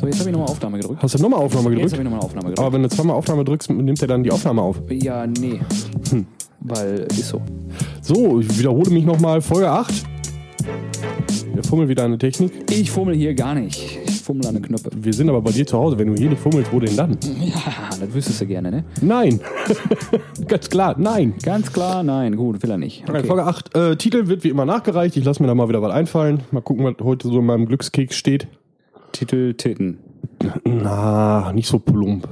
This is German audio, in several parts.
So, jetzt habe ich nochmal Aufnahme gedrückt. Hast du nochmal Aufnahme Jetzt gedrückt? habe ich nochmal Aufnahme gedrückt. Aber wenn du zweimal Aufnahme drückst, nimmt er dann die Aufnahme auf. ja, nee. Hm. Weil ist so. So, ich wiederhole mich nochmal. Folge 8. Wir fummeln wieder eine Technik. Ich fummel hier gar nicht. Ich fummel an den Knöpfe. Wir sind aber bei dir zu Hause. Wenn du hier nicht fummelst, wo denn dann? Ja, das wüsstest du gerne, ne? Nein. Ganz klar, nein. Ganz klar, nein. Gut, will er nicht. Okay. Okay. Folge 8. Äh, Titel wird wie immer nachgereicht. Ich lasse mir da mal wieder was einfallen. Mal gucken, was heute so in meinem Glückskeks steht. Titel Titten. Na, nicht so plump.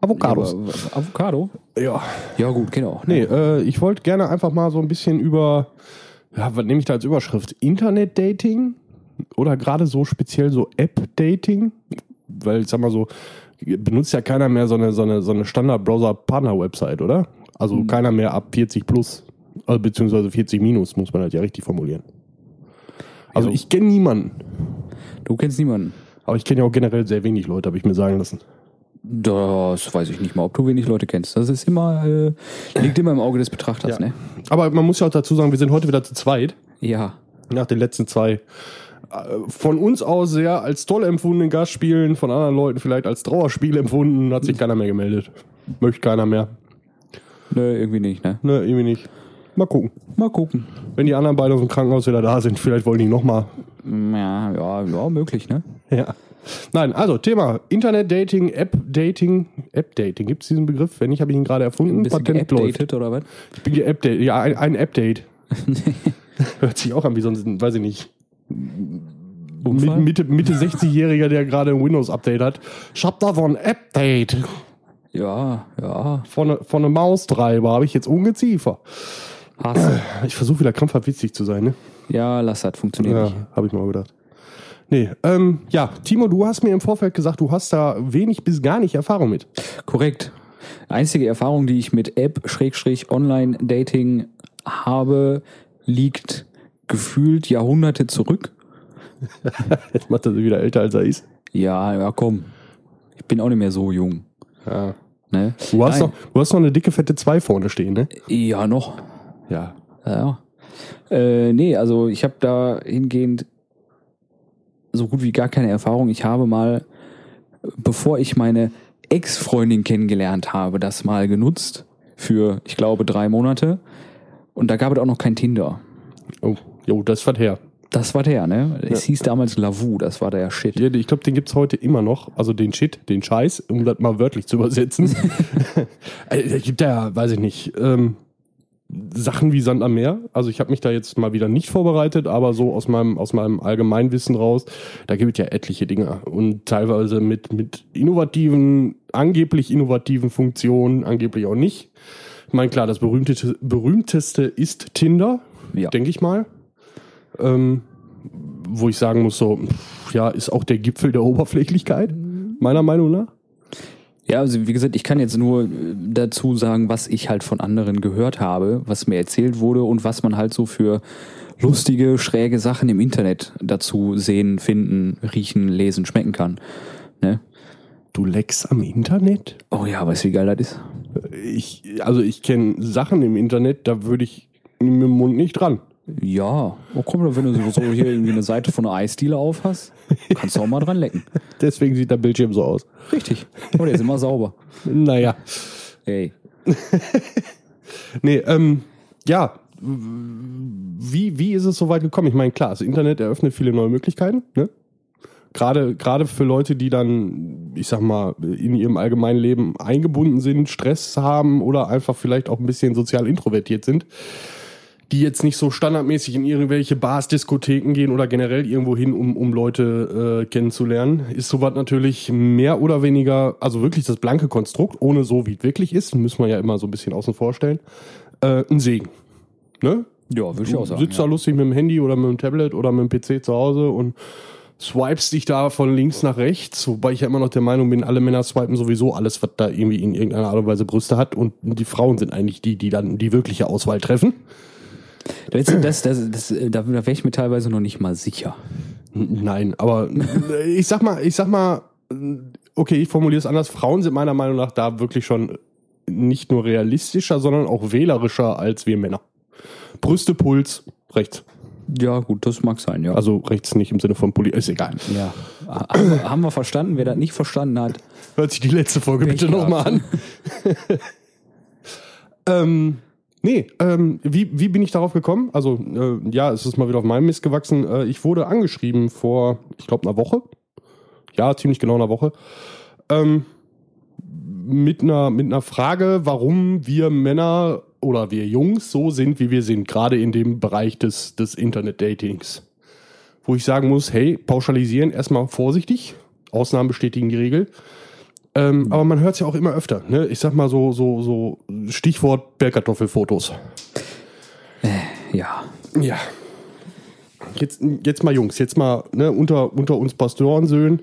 Avocados. Aber, Avocado? Ja. Ja, gut, genau. Nee, äh, ich wollte gerne einfach mal so ein bisschen über, ja, was nehme ich da als Überschrift? Internet-Dating? Oder gerade so speziell so App-Dating? Weil, sag mal so, benutzt ja keiner mehr so eine, so eine, so eine Standard-Browser-Partner-Website, oder? Also keiner mehr ab 40 plus, äh, beziehungsweise 40 minus, muss man halt ja richtig formulieren. Also Jo. ich kenne niemanden. Du kennst niemanden. Aber ich kenne ja auch generell sehr wenig Leute, habe ich mir sagen lassen. Das weiß ich nicht mal, ob du wenig Leute kennst. Das ist immer, äh, liegt immer im Auge des Betrachters, Ja. ne? Aber man muss ja auch dazu sagen, wir sind heute wieder zu zweit. Ja. nach den letzten zwei äh, von uns aus sehr als toll empfundenen Gastspielen, von anderen Leuten vielleicht als Trauerspiel empfunden, hat sich keiner mehr gemeldet. Möchte keiner mehr. Nö, irgendwie nicht, ne? Ne, irgendwie nicht. Mal gucken. Mal gucken. Wenn die anderen beiden aus dem Krankenhaus wieder da sind, vielleicht wollen die nochmal. Ja, ja, ja, möglich, ne? Ja. Nein, also Thema Internet-Dating, App-Dating. App-Dating, gibt es diesen Begriff? Wenn nicht, habe ich ihn gerade erfunden. Bist du Patent läuft. geupdatet oder was? Ich bin geupdatet. Ja, ein, ein App-Date. Hört sich auch an wie so ein, weiß ich nicht, Unfall? Mitte, Mitte 60-Jähriger, der gerade ein Windows-Update hat. Ich hab da ein Update Ja, ja. von, ne- von einem Maustreiber, habe ich jetzt Ungeziefer. Hast du. Ich versuche wieder krampfhaft witzig zu sein, ne? Ja, lass das, funktioniert Ja, nicht. habe ich mal gedacht. Nee, ähm, ja, Timo, du hast mir im Vorfeld gesagt, du hast da wenig bis gar nicht Erfahrung mit. Korrekt. Einzige Erfahrung, die ich mit App-Online-Dating habe, liegt gefühlt Jahrhunderte zurück. Jetzt macht er sich wieder älter, als er ist. Ja, ja, komm. Ich bin auch nicht mehr so jung. Ja. Ne? Du, hast Nein. noch, du hast noch eine dicke, fette 2 vorne stehen, ne? Ja, noch. Ja. Ja. Äh, nee, also ich habe da hingehend so gut wie gar keine Erfahrung. Ich habe mal, bevor ich meine Ex-Freundin kennengelernt habe, das mal genutzt für, ich glaube, drei Monate. Und da gab es auch noch kein Tinder. Oh, jo, das was her. Das war der, ne? Es hieß damals Lavu, das war der Shit. Ja, ich glaube, den gibt's heute immer noch. Also den Shit, den Scheiß, um das mal wörtlich zu übersetzen. Es gibt ja, weiß ich nicht, ähm, Sachen wie Sand am Meer. Also ich habe mich da jetzt mal wieder nicht vorbereitet, aber so aus meinem, aus meinem Allgemeinwissen raus, da gibt es ja etliche Dinge. Und teilweise mit, mit innovativen, angeblich innovativen Funktionen, angeblich auch nicht. Ich meine, klar, das berühmteste, berühmteste ist Tinder, Ja. denke ich mal. Ähm, wo ich sagen muss, so, ja, ist auch der Gipfel der Oberflächlichkeit, meiner Meinung nach. Ja, also wie gesagt, ich kann jetzt nur äh, dazu sagen, was ich halt von anderen gehört habe, was mir erzählt wurde und was man halt so für lustige, schräge Sachen im Internet dazu sehen, finden, riechen, lesen, schmecken kann. Ne? Du leckst am Internet? Oh ja, weißt du, wie geil das ist? Ich, also ich kenne Sachen im Internet, da würde ich mit dem Mund nicht dran. Ja. Oh, komm, wenn du so hier irgendwie eine Seite von einer Eisdiele auf hast, kannst du auch mal dran lecken. Deswegen sieht der Bildschirm so aus. Richtig. Oh, der ist immer sauber. Naja. Ey. Nee, ähm, ja. Wie, wie ist es so weit gekommen? Ich meine, klar, das Internet eröffnet viele neue Möglichkeiten, ne? Gerade, gerade für Leute, die dann, ich sag mal, in ihrem allgemeinen Leben eingebunden sind, Stress haben oder einfach vielleicht auch ein bisschen sozial introvertiert sind, die jetzt nicht so standardmäßig in irgendwelche Bars, Diskotheken gehen oder generell irgendwo hin, um, um Leute äh, kennenzulernen, ist sowas natürlich mehr oder weniger, also wirklich das blanke Konstrukt, ohne so wie es wirklich ist, müssen wir ja immer so ein bisschen außen vorstellen, äh, ein Segen. Ne? Ja, würde ich auch sagen. sitzt Ja. da lustig mit dem Handy oder mit dem Tablet oder mit dem PC zu Hause und swipes dich da von links nach rechts, wobei ich ja immer noch der Meinung bin, alle Männer swipen sowieso alles, was da irgendwie in irgendeiner Art und Weise Brüste hat und die Frauen sind eigentlich die, die dann die wirkliche Auswahl treffen. Das, das, das, das, da da wäre ich mir teilweise noch nicht mal sicher. Nein, aber ich sag mal, ich sag mal, okay, ich formuliere es anders. Frauen sind meiner Meinung nach da wirklich schon nicht nur realistischer, sondern auch wählerischer als wir Männer. Brüste, Puls, rechts. Ja, gut, das mag sein, ja. Also rechts nicht im Sinne von Poli, ist egal. ja. Haben wir, verstanden? Wer das nicht verstanden hat, Hört sich die letzte Folge bitte nochmal an. ähm, nee, ähm, wie, wie bin ich darauf gekommen? Also, äh, ja, es ist mal wieder auf meinem Mist gewachsen. Äh, ich wurde angeschrieben vor, ich glaube, einer Woche. Ja, ziemlich genau einer Woche. Ähm, mit einer, mit einer Frage, warum wir Männer oder wir Jungs so sind, wie wir sind, gerade in dem Bereich des, des Internet-Datings. Wo ich sagen muss, hey, pauschalisieren erstmal vorsichtig. Ausnahmen bestätigen die Regel. Ähm, aber man hört es ja auch immer öfter. Ne? Ich sag mal so, so, so Stichwort Bellkartoffelfotos. ja. Ja. Jetzt, jetzt mal Jungs, jetzt mal ne, unter, unter uns Pastorensöhnen.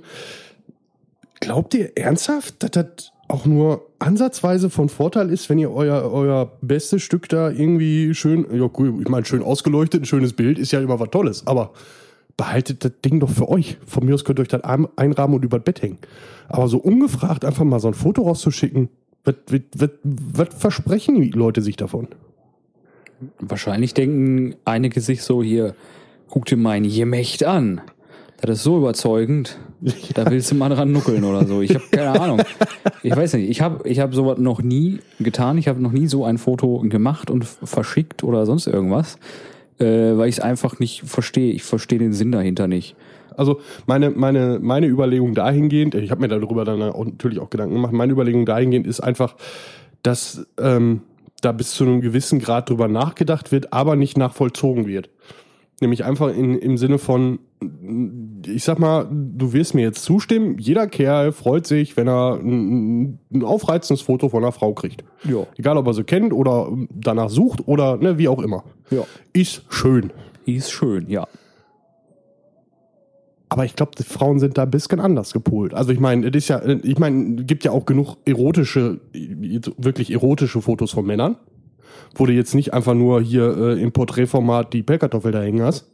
Glaubt ihr ernsthaft, dass das auch nur ansatzweise von Vorteil ist, wenn ihr euer, euer bestes Stück da irgendwie schön, ja ich meine, schön ausgeleuchtet, ein schönes Bild ist ja immer was Tolles, aber behaltet das Ding doch für euch. Von mir aus könnt ihr euch das einrahmen und über das Bett hängen. Aber so ungefragt einfach mal so ein Foto rauszuschicken, was, was, was, was versprechen die Leute sich davon? Wahrscheinlich denken einige sich so hier, guck dir mein Gemächt an. Das ist so überzeugend. Da willst du mal dran nuckeln oder so. Ich habe keine Ahnung. Ich weiß nicht. Ich habe ich hab sowas noch nie getan. Ich habe noch nie so ein Foto gemacht und verschickt oder sonst irgendwas, äh, weil ich es einfach nicht verstehe. Ich verstehe den Sinn dahinter nicht. Also meine, meine, meine Überlegung dahingehend, ich habe mir darüber dann auch natürlich auch Gedanken gemacht, meine Überlegung dahingehend ist einfach, dass ähm, da bis zu einem gewissen Grad drüber nachgedacht wird, aber nicht nachvollzogen wird. Nämlich einfach in, im Sinne von, ich sag mal, du wirst mir jetzt zustimmen, jeder Kerl freut sich, wenn er ein, ein aufreizendes Foto von einer Frau kriegt. Ja. Egal, ob er sie kennt oder danach sucht oder ne, wie auch immer. Ja. Ist schön. Ist schön, ja. Aber ich glaube, die Frauen sind da ein bisschen anders gepolt. Also ich meine, es ist ja, ich meine, gibt ja auch genug erotische, wirklich erotische Fotos von Männern, wo du jetzt nicht einfach nur hier äh, im Porträtformat die Pellkartoffel da hängen hast.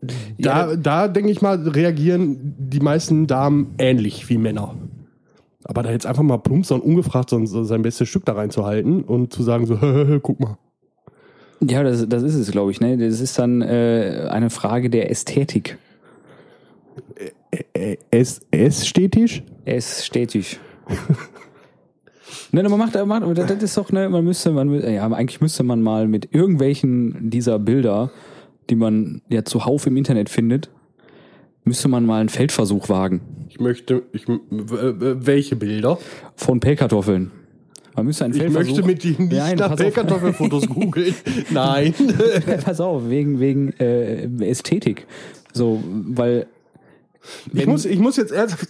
Da, Ja, da denke ich mal, reagieren die meisten Damen ähnlich wie Männer. Aber da jetzt einfach mal plump so und ungefragt so, so sein bestes Stück da reinzuhalten und zu sagen so, guck mal. Ja, das, das ist es, glaube ich. Ne? Das ist dann äh, eine Frage der Ästhetik. Stetisch? Ästhetisch. ne, man macht, macht, das das ist doch, ne, man müsste, man, ja, eigentlich müsste man mal mit irgendwelchen dieser Bilder, die man ja zuhauf im Internet findet, müsste man mal einen Feldversuch wagen Ich möchte, ich, welche Bilder? von Pellkartoffeln. Man müsste einen Ich Feldversuch. möchte mit dir nicht Nein, nach. Pellkartoffelfotos googeln. Nein. Pass auf, wegen, wegen äh, Ästhetik. So, weil. Ich muss, ich muss jetzt ernsthaft.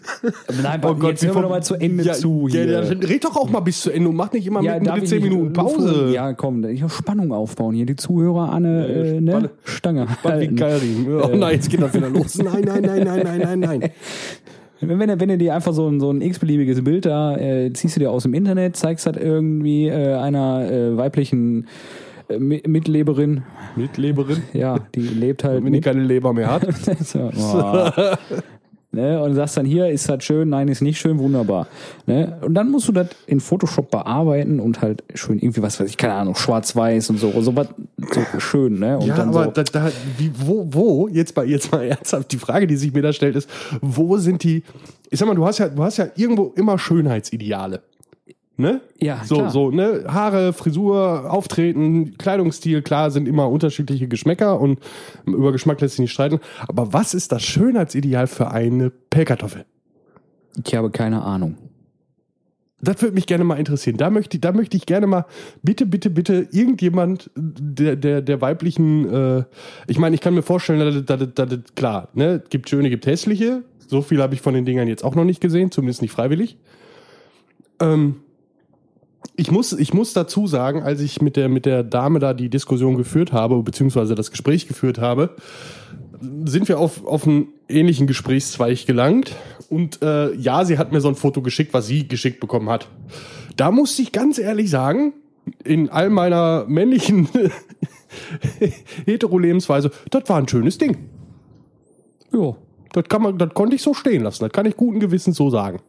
Nein, Oh Gott, jetzt hören wir doch mal zu Ende ja, zu Ja, hier. ja, red doch auch mal bis zu Ende und mach nicht immer Ja, mit, mit ich 10 nicht Minuten Pause. Ja, komm, ich will Spannung aufbauen hier. Die Zuhörer Anne, Äh, äh, ne? Stange. Halten. Oh nein, jetzt geht das wieder los. Nein, nein, nein, nein, nein, nein, nein. Wenn, wenn, du- wenn du dir einfach so ein, so ein x-beliebiges Bild da äh, ziehst du dir aus dem Internet, zeigst das irgendwie äh, einer äh, weiblichen äh, Mitleberin, Mitleberin, ja, die lebt halt wenn die keine Leber mehr hat. so, oh. ne, und sagst dann, hier ist das schön, nein, ist nicht schön, wunderbar. Ne? Und dann musst du das in Photoshop bearbeiten und halt schön irgendwie, was weiß ich, keine Ahnung, schwarz-weiß und so, so was so schön, ne? Und Ja, aber so, da, da, wie, wo, wo, jetzt mal, jetzt mal ernsthaft, die Frage, die sich mir da stellt, ist, wo sind die, ich sag mal, du hast ja, du hast ja irgendwo immer Schönheitsideale. Ne? Ja, so, klar. so, ne? Haare, Frisur, Auftreten, Kleidungsstil, klar, sind immer unterschiedliche Geschmäcker und über Geschmack lässt sich nicht streiten. Aber was ist das Schönheitsideal für eine Pellkartoffel? ich habe keine Ahnung. Das würde mich gerne mal interessieren. Da möchte, da möchte ich gerne mal, bitte, bitte, bitte, irgendjemand der, der, der weiblichen, äh, ich meine, ich kann mir vorstellen, dass, dass, dass, klar, ne, gibt schöne, gibt hässliche. So viel habe ich von den Dingern jetzt auch noch nicht gesehen, zumindest nicht freiwillig. Ähm, ich muss, ich muss dazu sagen, als ich mit der, mit der Dame da die Diskussion geführt habe, beziehungsweise das Gespräch geführt habe, sind wir auf, auf einen ähnlichen Gesprächszweig gelangt. Und äh, ja, sie hat mir so ein Foto geschickt, was sie geschickt bekommen hat. Da musste ich ganz ehrlich sagen, in all meiner männlichen Hetero-Lebensweise, das war ein schönes Ding. Ja. Das, kann man, das konnte ich so stehen lassen. Das kann ich guten Gewissens so sagen.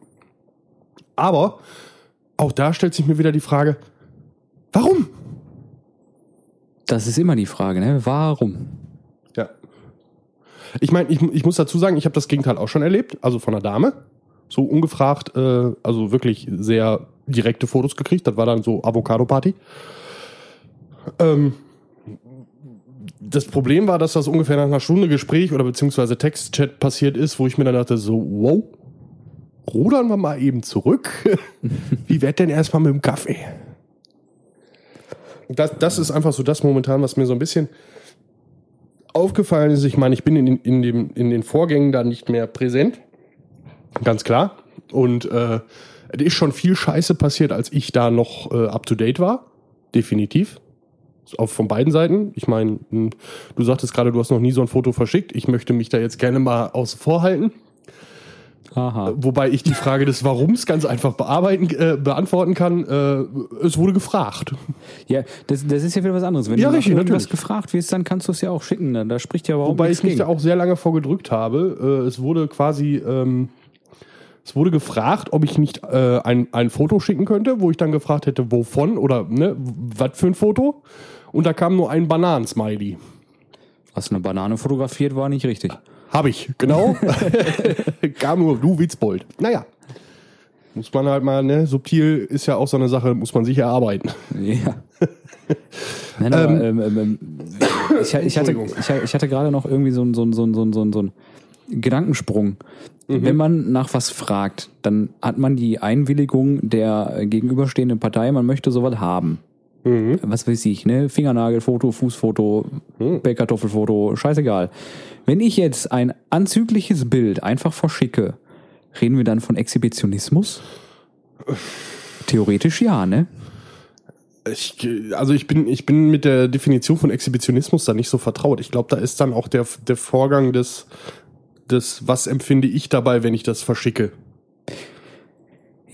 Aber auch da stellt sich mir wieder die Frage, warum? Das ist immer die Frage, ne? Warum? Ja. Ich meine, ich, ich muss dazu sagen, ich habe das Gegenteil auch schon erlebt, also von einer Dame. So ungefragt, äh, also wirklich sehr direkte Fotos gekriegt. Das war dann so Avocado-Party. Ähm, das Problem war, dass das ungefähr nach einer Stunde Gespräch oder beziehungsweise Textchat passiert ist, wo ich mir dann dachte, so, wow, rudern wir mal eben zurück. Wie wird denn erstmal mit dem Kaffee? Das, das ist einfach so das momentan, was mir so ein bisschen aufgefallen ist. Ich meine, ich bin in, in, dem, in den Vorgängen da nicht mehr präsent. Ganz klar. Und äh, es ist schon viel Scheiße passiert, als ich da noch äh, up to date war. Definitiv. Auch von beiden Seiten. Ich meine, du sagtest gerade, du hast noch nie so ein Foto verschickt. Ich möchte mich da jetzt gerne mal außen vor halten. Aha. Wobei ich die Frage des Warums ganz einfach bearbeiten, äh, beantworten kann. Äh, es wurde gefragt. Ja, das, das ist ja wieder was anderes. Wenn Ja, du richtig, irgendwas natürlich. gefragt wirst, dann kannst du es ja auch schicken. Da, da spricht ja überhaupt Wobei ich mich da auch sehr lange vorgedrückt habe. Äh, es wurde quasi, ähm, es wurde gefragt, ob ich nicht äh, ein, ein Foto schicken könnte, wo ich dann gefragt hätte, wovon oder ne, was für ein Foto. Und da kam nur ein Bananensmiley. Hast eine Banane fotografiert, war nicht richtig. Habe ich, genau. kam nur, du Witzbold. Naja. Muss man halt mal, ne, subtil ist ja auch so eine Sache, muss man sich erarbeiten. Ja. Nein, aber, ähm, ähm, ähm, ich, ich, hatte, ich, ich hatte gerade noch irgendwie so einen so so einen- so einen- so einen- so einen Gedankensprung. Wenn man nach was fragt, dann hat man die Einwilligung der gegenüberstehenden Partei, man möchte sowas haben. Was weiß ich, ne? Fingernagelfoto, Fußfoto, Bäckerkartoffelfoto, scheißegal. Wenn ich jetzt ein anzügliches Bild einfach verschicke, reden wir dann von Exhibitionismus? Theoretisch ja, ne? Ich, also ich bin, ich bin mit der Definition von Exhibitionismus da nicht so vertraut. Ich glaube, da ist dann auch der, der Vorgang des, des, was empfinde ich dabei, wenn ich das verschicke.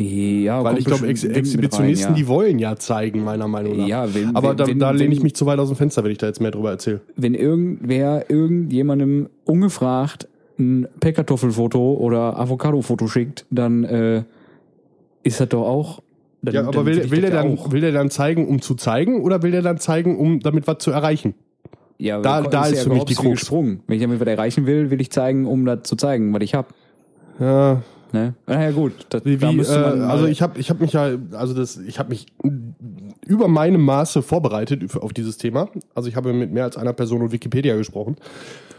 Ja, Weil ich glaube, Ex Exhibitionisten, rein, ja. die wollen ja zeigen, meiner Meinung nach. Ja, wenn- Aber wenn- da, wenn- da lehne ich mich zu weit aus dem Fenster, wenn ich da jetzt mehr drüber erzähle. Wenn irgendwer irgendjemandem ungefragt ein Pellkartoffelfoto oder Avocado-Foto schickt, dann äh, ist das doch auch. Dann, Ja, aber will, will, der dann, auch. will der dann zeigen, um zu zeigen, oder will der dann zeigen, um damit was zu erreichen? Ja, da- da ist für mich die Krux. gesprungen. Wenn ich damit was erreichen will, will ich zeigen, um das zu zeigen, was ich hab. Ja, Ne? Naja, gut. Das, Wie, da wie, müsste man äh, also ich habe ich hab mich ja, also das, ich habe mich über meine Maße vorbereitet auf dieses Thema. Also ich habe mit mehr als einer Person und Wikipedia gesprochen.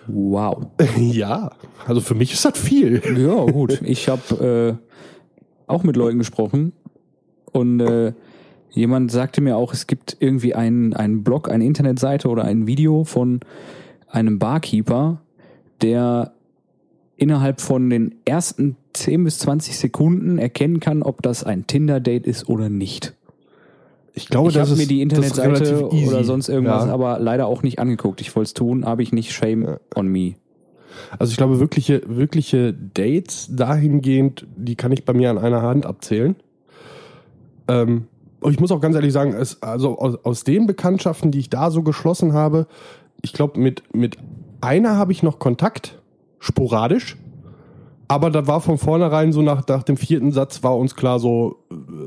Wow. Ja, also für mich ist das viel. Ja, gut. Ich habe äh, auch mit Leuten gesprochen und äh, jemand sagte mir auch, es gibt irgendwie einen, einen Blog, eine Internetseite oder ein Video von einem Barkeeper, der innerhalb von den ersten 10 bis 20 Sekunden erkennen kann, ob das ein Tinder-Date ist oder nicht. Ich glaube, ich habe mir die Internetseite oder sonst irgendwas Ja. aber leider auch nicht angeguckt. Ich wollte es tun, habe ich nicht. Shame on me. Also ich glaube, wirkliche, wirkliche Dates dahingehend, die kann ich bei mir an einer Hand abzählen. Ähm, ich muss auch ganz ehrlich sagen, es, also aus, aus den Bekanntschaften, die ich da so geschlossen habe, ich glaube, mit, mit einer habe ich noch Kontakt, sporadisch. Aber da war von vornherein so nach, nach dem vierten Satz war uns klar so,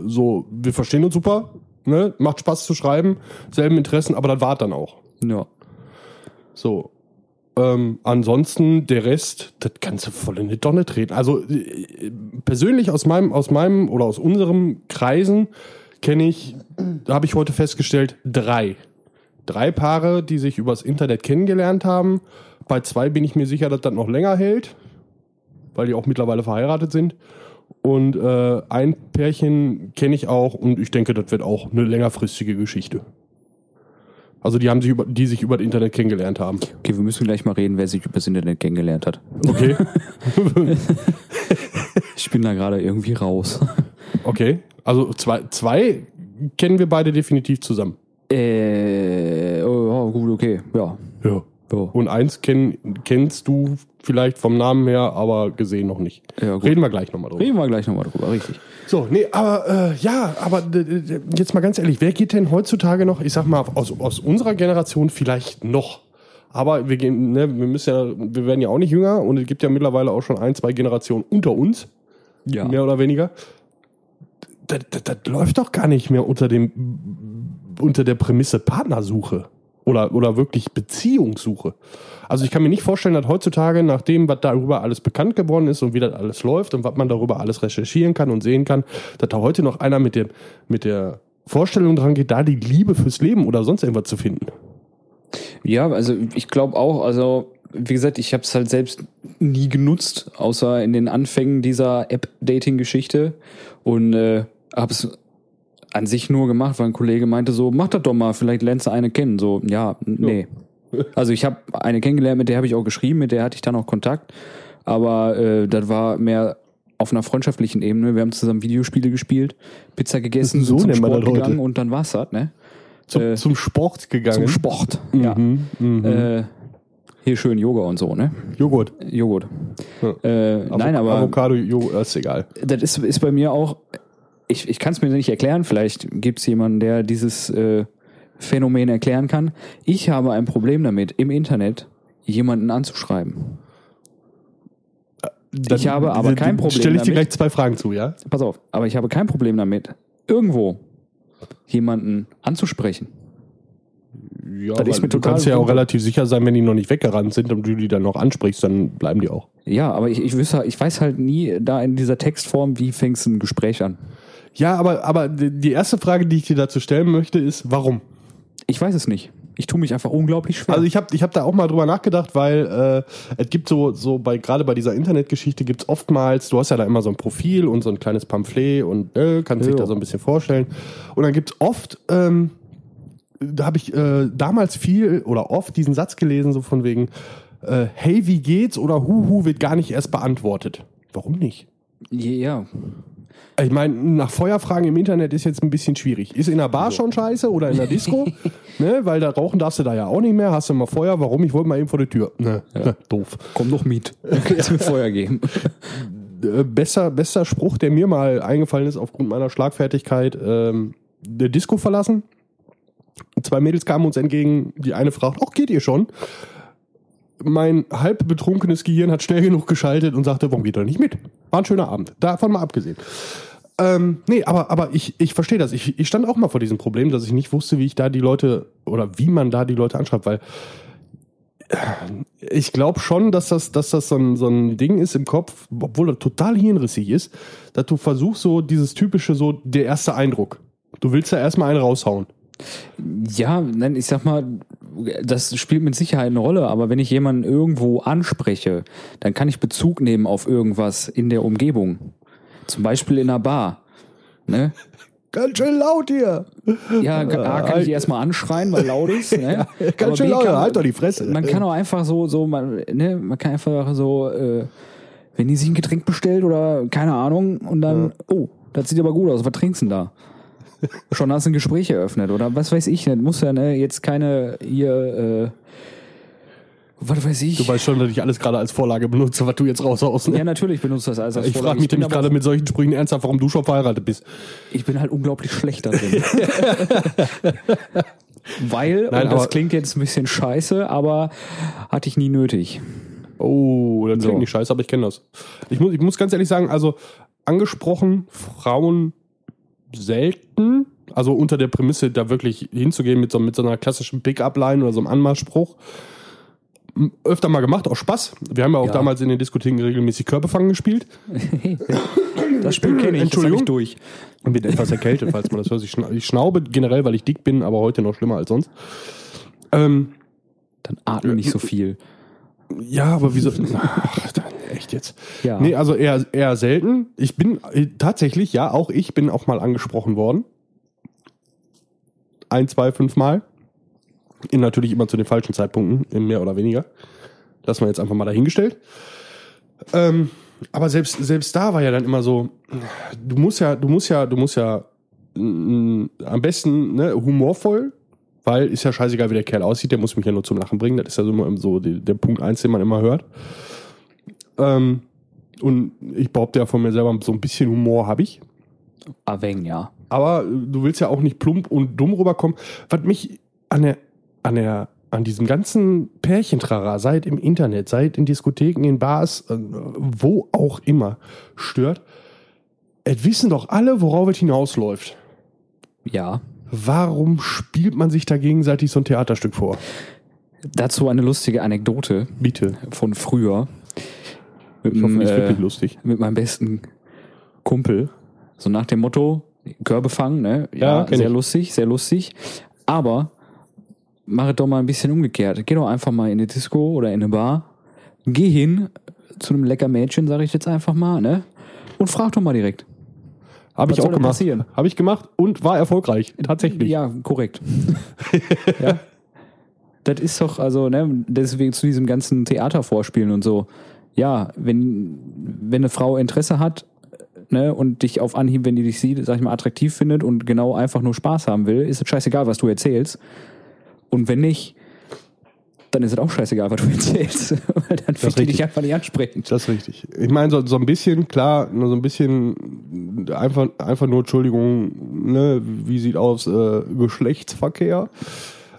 so, wir verstehen uns super, ne? macht Spaß zu schreiben, selben Interessen, aber das war dann auch. Ja. So. Ähm, ansonsten der Rest, das kannst du voll in die Donne treten. Also äh, persönlich aus meinem, aus meinem oder aus unserem Kreisen kenne ich, da habe ich heute festgestellt, drei. Drei Paare, die sich übers Internet kennengelernt haben. Bei zwei bin ich mir sicher, dass das noch länger hält, weil die auch mittlerweile verheiratet sind. Und äh, ein Pärchen kenne ich auch und ich denke, das wird auch eine längerfristige Geschichte. Also die haben sich über, die sich über das Internet kennengelernt haben. Okay, wir müssen gleich mal reden, wer sich übers Internet kennengelernt hat. Okay. Ich bin da gerade irgendwie raus. okay. Also zwei, zwei kennen wir beide definitiv zusammen. Äh, oh, oh, gut, okay, ja. Ja. Ja. Und eins kenn, kennst du vielleicht vom Namen her, aber gesehen noch nicht. Ja. Reden wir gleich nochmal drüber. Reden wir gleich nochmal drüber, richtig. So, nee, aber äh, ja, aber jetzt mal ganz ehrlich, wer geht denn heutzutage noch, ich sag mal, aus, aus unserer Generation vielleicht noch? Aber wir gehen, ne, wir müssen ja, wir werden ja auch nicht jünger und es gibt ja mittlerweile auch schon ein, zwei Generationen unter uns, Ja. mehr oder weniger. Das, das, das läuft doch gar nicht mehr unter dem unter der Prämisse Partnersuche. Oder, oder wirklich Beziehungssuche. Also ich kann mir nicht vorstellen, dass heutzutage, nach dem, was darüber alles bekannt geworden ist und wie das alles läuft und was man darüber alles recherchieren kann und sehen kann, dass da heute noch einer mit, dem, mit der Vorstellung dran geht, da die Liebe fürs Leben oder sonst irgendwas zu finden. Ja, also ich glaube auch, also wie gesagt, ich habe es halt selbst nie genutzt, außer in den Anfängen dieser App-Dating-Geschichte und äh, habe es an sich nur gemacht, weil ein Kollege meinte so, mach das doch mal, vielleicht lernst du eine kennen. So, ja, nee. Also ich habe eine kennengelernt, mit der habe ich auch geschrieben, mit der hatte ich dann auch Kontakt, aber äh, das war mehr auf einer freundschaftlichen Ebene. Wir haben zusammen Videospiele gespielt, Pizza gegessen, So zum Sport gegangen und dann war's das, ne? Zum, Äh, zum Sport gegangen. Zum Sport, ja. Mhm, mhm. Äh, hier schön Yoga und so, ne? Joghurt. Joghurt. Ja. Äh, nein, aber Avocado, Joghurt, ist egal. das ist, ist bei mir auch, ich, ich kann es mir nicht erklären, vielleicht gibt es jemanden, der dieses äh, Phänomen erklären kann. Ich habe ein Problem damit, im Internet jemanden anzuschreiben. Ich habe aber kein Problem Stelle ich dir damit. gleich zwei Fragen zu, ja? Pass auf, aber ich habe kein Problem damit, irgendwo jemanden anzusprechen. Ja, Das ist mir du total kannst ja auch relativ sicher sein, wenn die noch nicht weggerannt sind und du die dann noch ansprichst, dann bleiben die auch. Ja, aber ich, ich, wüsste, ich weiß halt nie da in dieser Textform, wie fängst du ein Gespräch an. Ja, aber, aber die erste Frage, die ich dir dazu stellen möchte, ist, warum? Ich weiß es nicht. Ich tue mich einfach unglaublich schwer. Also ich habe ich hab da auch mal drüber nachgedacht, weil äh, es gibt so, so bei gerade bei dieser Internetgeschichte gibt's oftmals, du hast ja da immer so ein Profil und so ein kleines Pamphlet und äh, kannst dich da so ein bisschen vorstellen. Und dann gibt's oft, ähm, da habe ich äh, damals viel oder oft diesen Satz gelesen, so von wegen, äh, hey, wie geht's? Oder Huhu wird gar nicht erst beantwortet. Warum nicht? ja, Ich meine, nach Feuerfragen im Internet ist jetzt ein bisschen schwierig. Ist in der Bar schon scheiße oder in der Disco? ne, weil da rauchen darfst du da ja auch nicht mehr. Hast du mal Feuer? Warum? Ich wollte mal eben vor die Tür. Ne, ne, doof. komm doch mit. Kannst mir Feuer geben. Äh, besser, bester Spruch, der mir mal eingefallen ist aufgrund meiner Schlagfertigkeit. Ähm, der Disco verlassen. Zwei Mädels kamen uns entgegen. Die eine fragt, ach, geht ihr schon? Mein halb betrunkenes Gehirn hat schnell genug geschaltet und sagte, warum geht ihr nicht mit? War ein schöner Abend. Davon mal abgesehen. Ähm, nee, aber, aber ich, ich verstehe das. Ich, ich stand auch mal vor diesem Problem, dass ich nicht wusste, wie ich da die Leute oder wie man da die Leute anschreibt, weil äh, ich glaube schon, dass das, dass das so ein, so ein Ding ist im Kopf, obwohl das total hirnrissig ist, dass du versuchst so dieses typische, so der erste Eindruck. Du willst ja erstmal einen raushauen. Ja, nein, ich sag mal, das spielt mit Sicherheit eine Rolle, aber wenn ich jemanden irgendwo anspreche, dann kann ich Bezug nehmen auf irgendwas in der Umgebung. Zum Beispiel in einer Bar. Ne? Ganz schön laut hier. Ja, A, kann ich die erstmal anschreien, weil laut ist. Ne? Ganz Aber schön B, laut. kann- Halt doch die Fresse. Man kann auch einfach so, so, man, ne, man kann einfach so, äh, wenn die sich ein Getränk bestellt oder keine Ahnung und dann, oh, das sieht aber gut aus, was trinkst du denn da? Schon hast du ein Gespräch eröffnet oder was weiß ich, das muss ja ne, jetzt keine hier, äh, was weiß ich. Du weißt schon, dass ich alles gerade als Vorlage benutze, was du jetzt raushaust. Ne? ja, natürlich benutzt das alles als ich Vorlage. frage mich nämlich gerade mit solchen Sprüchen ernsthaft, warum du schon verheiratet bist. Ich bin halt unglaublich schlecht da drin. Weil, Nein, und das klingt jetzt ein bisschen scheiße, aber hatte ich nie nötig. Oh, das klingt So. nicht scheiße, aber ich kenne das. Ich muss, ich muss ganz ehrlich sagen, also angesprochen, Frauen selten, also unter der Prämisse, da wirklich hinzugehen mit so, mit so einer klassischen Pick-up-Line oder so einem Anmachspruch. M- Öfter mal gemacht, auch Spaß. Wir haben ja auch Ja. damals in den Diskotheken regelmäßig Körperfangen gespielt. Das Spiel kenne ich, Entschuldigung? ich durch. Und bin etwas erkältet, falls man das hört. Ich schna- ich schnaube generell, weil ich dick bin, aber heute noch schlimmer als sonst. Ähm, Dann atme nicht so viel. Ja, aber wieso? Ach, dann, echt jetzt. Ja. Nee, also eher, eher selten. Ich bin äh, tatsächlich, ja, auch ich bin auch mal angesprochen worden. Ein, zwei, fünf Mal. In natürlich immer zu den falschen Zeitpunkten, in mehr oder weniger. Lassen wir jetzt einfach mal dahingestellt. Ähm, aber selbst, selbst da war ja dann immer so, du musst ja, du musst ja, du musst ja mm, am besten ne, humorvoll, weil ist ja scheißegal, wie der Kerl aussieht, der muss mich ja nur zum Lachen bringen. Das ist ja so, immer so die, der Punkt eins, den man immer hört. Ähm, und ich behaupte ja von mir selber, so ein bisschen Humor habe ich. Aveng, ja. Aber äh, du willst ja auch nicht plump und dumm rüberkommen. Was mich an der, an der, an diesem ganzen Pärchentrara, seit im Internet, seit in Diskotheken, in Bars, äh, wo auch immer, stört, es wissen doch alle, worauf es hinausläuft. Ja. Warum spielt man sich da gegenseitig so ein Theaterstück vor? Dazu eine lustige Anekdote Bitte. von früher. Mit, Ich hoffe, ist wirklich äh, lustig. mit meinem besten Kumpel. So nach dem Motto, Körbe fangen, ne? Ja, Ja, sehr ich. lustig, sehr lustig. Aber mach es doch mal ein bisschen umgekehrt. Geh doch einfach mal in eine Disco oder in eine Bar. Geh hin zu einem lecker Mädchen, sage ich jetzt einfach mal, ne? Und frag doch mal direkt. Habe ich auch gemacht. Habe ich gemacht und war erfolgreich. Tatsächlich. Ja, korrekt. ja. Das ist doch, also, ne, deswegen zu diesem ganzen Theatervorspielen und so. Ja, wenn, wenn eine Frau Interesse hat, ne, und dich auf Anhieb, wenn die dich sieht, sag ich mal, attraktiv findet und genau einfach nur Spaß haben will, ist es scheißegal, was du erzählst. Und wenn nicht, dann ist es auch scheißegal, was du erzählst. Weil dann finde ich dich einfach nicht ansprechend. Das ist richtig. Ich meine, so, so ein bisschen, klar, nur so ein bisschen einfach, einfach nur, Entschuldigung, ne, wie sieht aus, äh, Geschlechtsverkehr.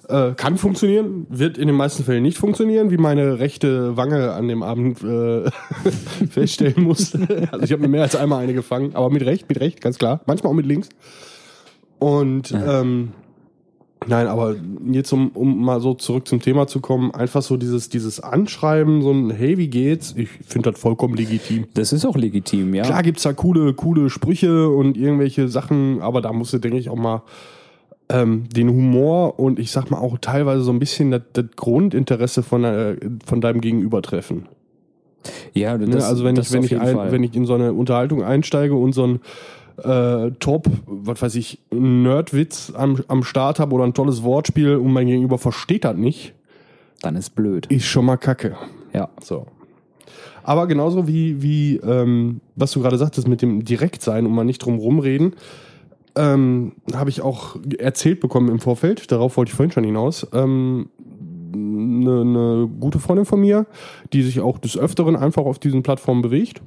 Äh, kann funktionieren, wird in den meisten Fällen nicht funktionieren, wie meine rechte Wange an dem Abend äh, feststellen musste. Also ich habe mir mehr als einmal eine gefangen, aber mit Recht, mit Recht, ganz klar. Manchmal auch mit links. Und ähm, Nein, aber jetzt um, um mal so zurück zum Thema zu kommen, einfach so dieses, dieses Anschreiben, so ein Hey, wie geht's? Ich finde das vollkommen legitim. Das ist auch legitim, ja. Klar gibt's da coole, coole Sprüche und irgendwelche Sachen, aber da musst du, denke ich, auch mal ähm, den Humor und ich sag mal auch teilweise so ein bisschen das, das Grundinteresse von, äh, von deinem Gegenüber treffen. ja Ne? das, also wenn das ich, wenn ich, ein, wenn ich in so eine Unterhaltung einsteige und so ein äh, Top, was weiß ich, Nerdwitz am, am Start habe oder ein tolles Wortspiel und mein Gegenüber versteht das nicht, dann ist blöd. ist schon mal kacke. Ja. So. Aber genauso wie, wie ähm, was du gerade sagtest mit dem Direktsein und mal nicht drum rumreden, ähm, habe ich auch erzählt bekommen im Vorfeld, darauf wollte ich vorhin schon hinaus, ähm, eine, eine gute Freundin von mir, die sich auch des Öfteren einfach auf diesen Plattformen bewegt,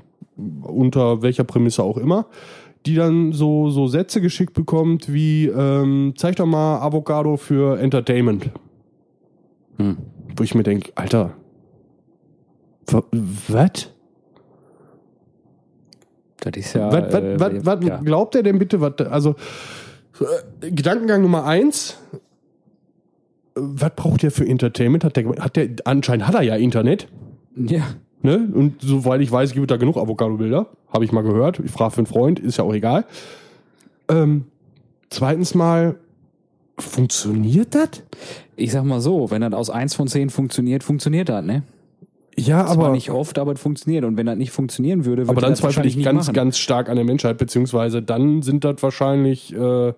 unter welcher Prämisse auch immer, die dann so, so Sätze geschickt bekommt wie, ähm, zeig doch mal Avocado für Entertainment. Hm. Wo ich mir denke, Alter, was? Das ist ja. Was, äh, was, was ja. glaubt er denn bitte? Was, also, äh, Gedankengang Nummer eins. äh, Was braucht er für Entertainment? Hat der, hat der, anscheinend hat er ja Internet. Ja. Ne? Und soweit ich weiß, gibt es da genug Avocado-Bilder. Habe ich mal gehört. Ich frage für einen Freund, ist ja auch egal. Ähm, zweitens mal, funktioniert das? Ich sag mal so, wenn das aus eins von zehn funktioniert, funktioniert das, ne? Ja, Zwar aber, nicht oft, aber es funktioniert. Und wenn das nicht funktionieren würde, würde aber dann das zweifle ich ganz, machen. ganz stark an der Menschheit, beziehungsweise dann sind das wahrscheinlich, äh,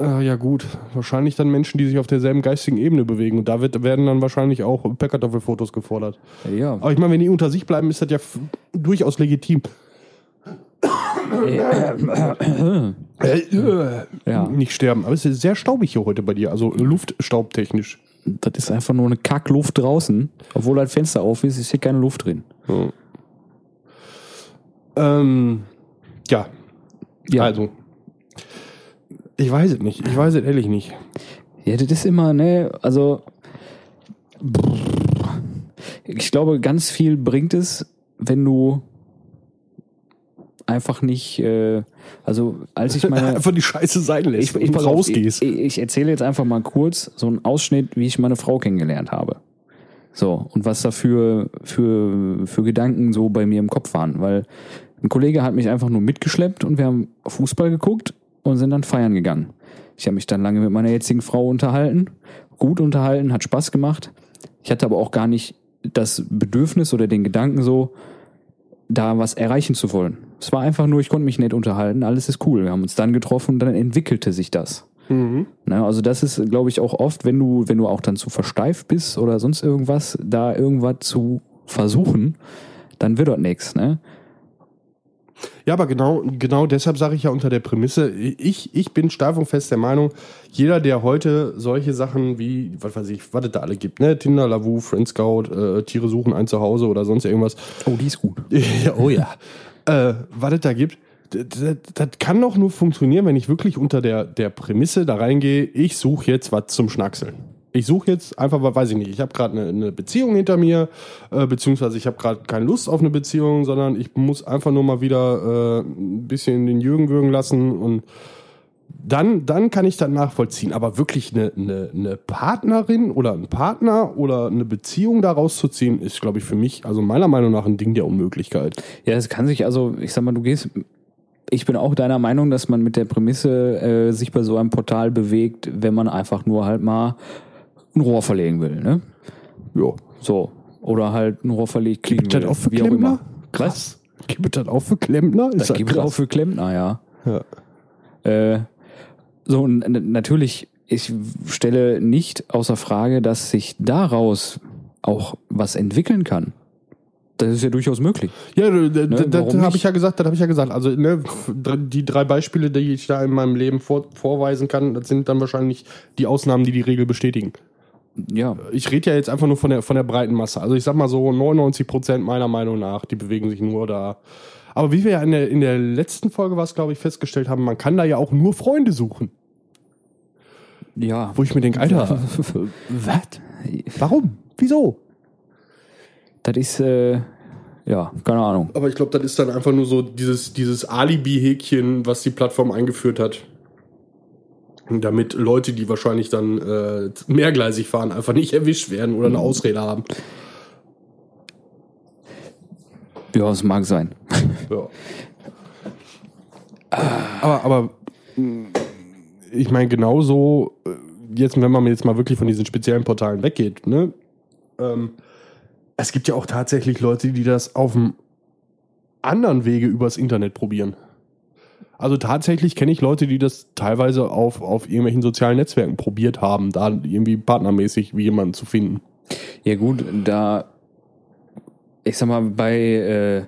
äh, ja gut, wahrscheinlich dann Menschen, die sich auf derselben geistigen Ebene bewegen. Und da wird, werden dann wahrscheinlich auch Packertoffelfotos gefordert. Ja. Aber ich meine, wenn die unter sich bleiben, ist das ja durchaus legitim. Äh, äh, Ja. Nicht sterben. Aber es ist sehr staubig hier heute bei dir, also luftstaubtechnisch. Das ist einfach nur eine Kackluft draußen. Obwohl das Fenster auf ist, ist hier keine Luft drin. Ähm, ja, Ja. also. Ich weiß es nicht. Ich weiß es ehrlich nicht. Ja, das ist immer, ne, also ich glaube, ganz viel bringt es, wenn du einfach nicht, äh, also als ich meine Einfach die Scheiße sein lässt ich, ich, und rausgehst. Ich, ich erzähle jetzt einfach mal kurz so einen Ausschnitt, wie ich meine Frau kennengelernt habe. So, und was da für, für, für Gedanken so bei mir im Kopf waren. Weil ein Kollege hat mich einfach nur mitgeschleppt und wir haben Fußball geguckt und sind dann feiern gegangen. Ich habe mich dann lange mit meiner jetzigen Frau unterhalten, gut unterhalten, hat Spaß gemacht. Ich hatte aber auch gar nicht das Bedürfnis oder den Gedanken so, da was erreichen zu wollen. Es war einfach nur, ich konnte mich nett unterhalten, alles ist cool. Wir haben uns dann getroffen und dann entwickelte sich das. Mhm. Ne, also das ist, glaube ich, auch oft, wenn du, wenn du auch dann zu versteift bist oder sonst irgendwas, da irgendwas zu versuchen, dann wird dort nichts. Ne? Ja, aber genau, genau deshalb sage ich ja unter der Prämisse, ich, ich bin steif und fest der Meinung, jeder, der heute solche Sachen wie, was weiß ich, was es da alle gibt, ne, Tinder, Lavu, Friend Scout, äh, Tiere suchen ein Zuhause oder sonst irgendwas, Oh, die ist gut. Oh ja. äh, was es da gibt, das, das, das kann doch nur funktionieren, wenn ich wirklich unter der, der Prämisse da reingehe, ich suche jetzt was zum Schnackseln. Ich suche jetzt einfach, was weiß ich nicht, ich habe gerade eine, eine Beziehung hinter mir, äh, beziehungsweise ich habe gerade keine Lust auf eine Beziehung, sondern ich muss einfach nur mal wieder äh, ein bisschen den Jürgen würgen lassen und dann, dann kann ich das nachvollziehen. Aber wirklich eine, eine, eine Partnerin oder ein Partner oder eine Beziehung daraus zu ziehen, ist, glaube ich, für mich, also meiner Meinung nach, ein Ding der Unmöglichkeit. Ja, es kann sich also, ich sag mal, du gehst, ich bin auch deiner Meinung, dass man mit der Prämisse äh, sich bei so einem Portal bewegt, wenn man einfach nur halt mal ein Rohr verlegen will, ne? Ja. So. Oder halt ein Rohr verlegt kriegen Gibt es will. das auch für wie auch Klempner? immer. Krass. Gibt es das auch für Klempner? Das gibt es auch für Klempner, ja. Ja. Äh, so, natürlich, ich stelle nicht außer Frage, dass sich daraus auch was entwickeln kann. Das ist ja durchaus möglich. Ja, d- das habe ich ja gesagt, das habe ich ja gesagt. Also ne, die drei Beispiele, die ich da in meinem Leben vor, vorweisen kann, das sind dann wahrscheinlich die Ausnahmen, die die Regel bestätigen. Ja, Ich rede ja jetzt einfach nur von der, von der breiten Masse. Also ich sag mal so 99 Prozent meiner Meinung nach, die bewegen sich nur da. Aber wie wir ja in der, in der letzten Folge was, glaube ich, festgestellt haben, man kann da ja auch nur Freunde suchen. ja. Wo ich mir denke, Alter, was? Warum? Wieso? Das ist, äh, ja, keine Ahnung. Aber ich glaube, das ist dann einfach nur so dieses, dieses Alibi-Häkchen, was die Plattform eingeführt hat. Damit Leute, die wahrscheinlich dann äh, mehrgleisig fahren, einfach nicht erwischt werden oder eine Ausrede haben. Ja, es mag sein. Ja. Aber, aber mh, ich meine, genauso, äh, jetzt, wenn man jetzt mal wirklich von diesen speziellen Portalen weggeht, ne? Ähm, es gibt ja auch tatsächlich Leute, die das auf dem anderen Wege übers Internet probieren. Also tatsächlich kenne ich Leute, die das teilweise auf, auf irgendwelchen sozialen Netzwerken probiert haben, da irgendwie partnermäßig wie jemanden zu finden. Ja gut, da, ich sag mal, bei äh,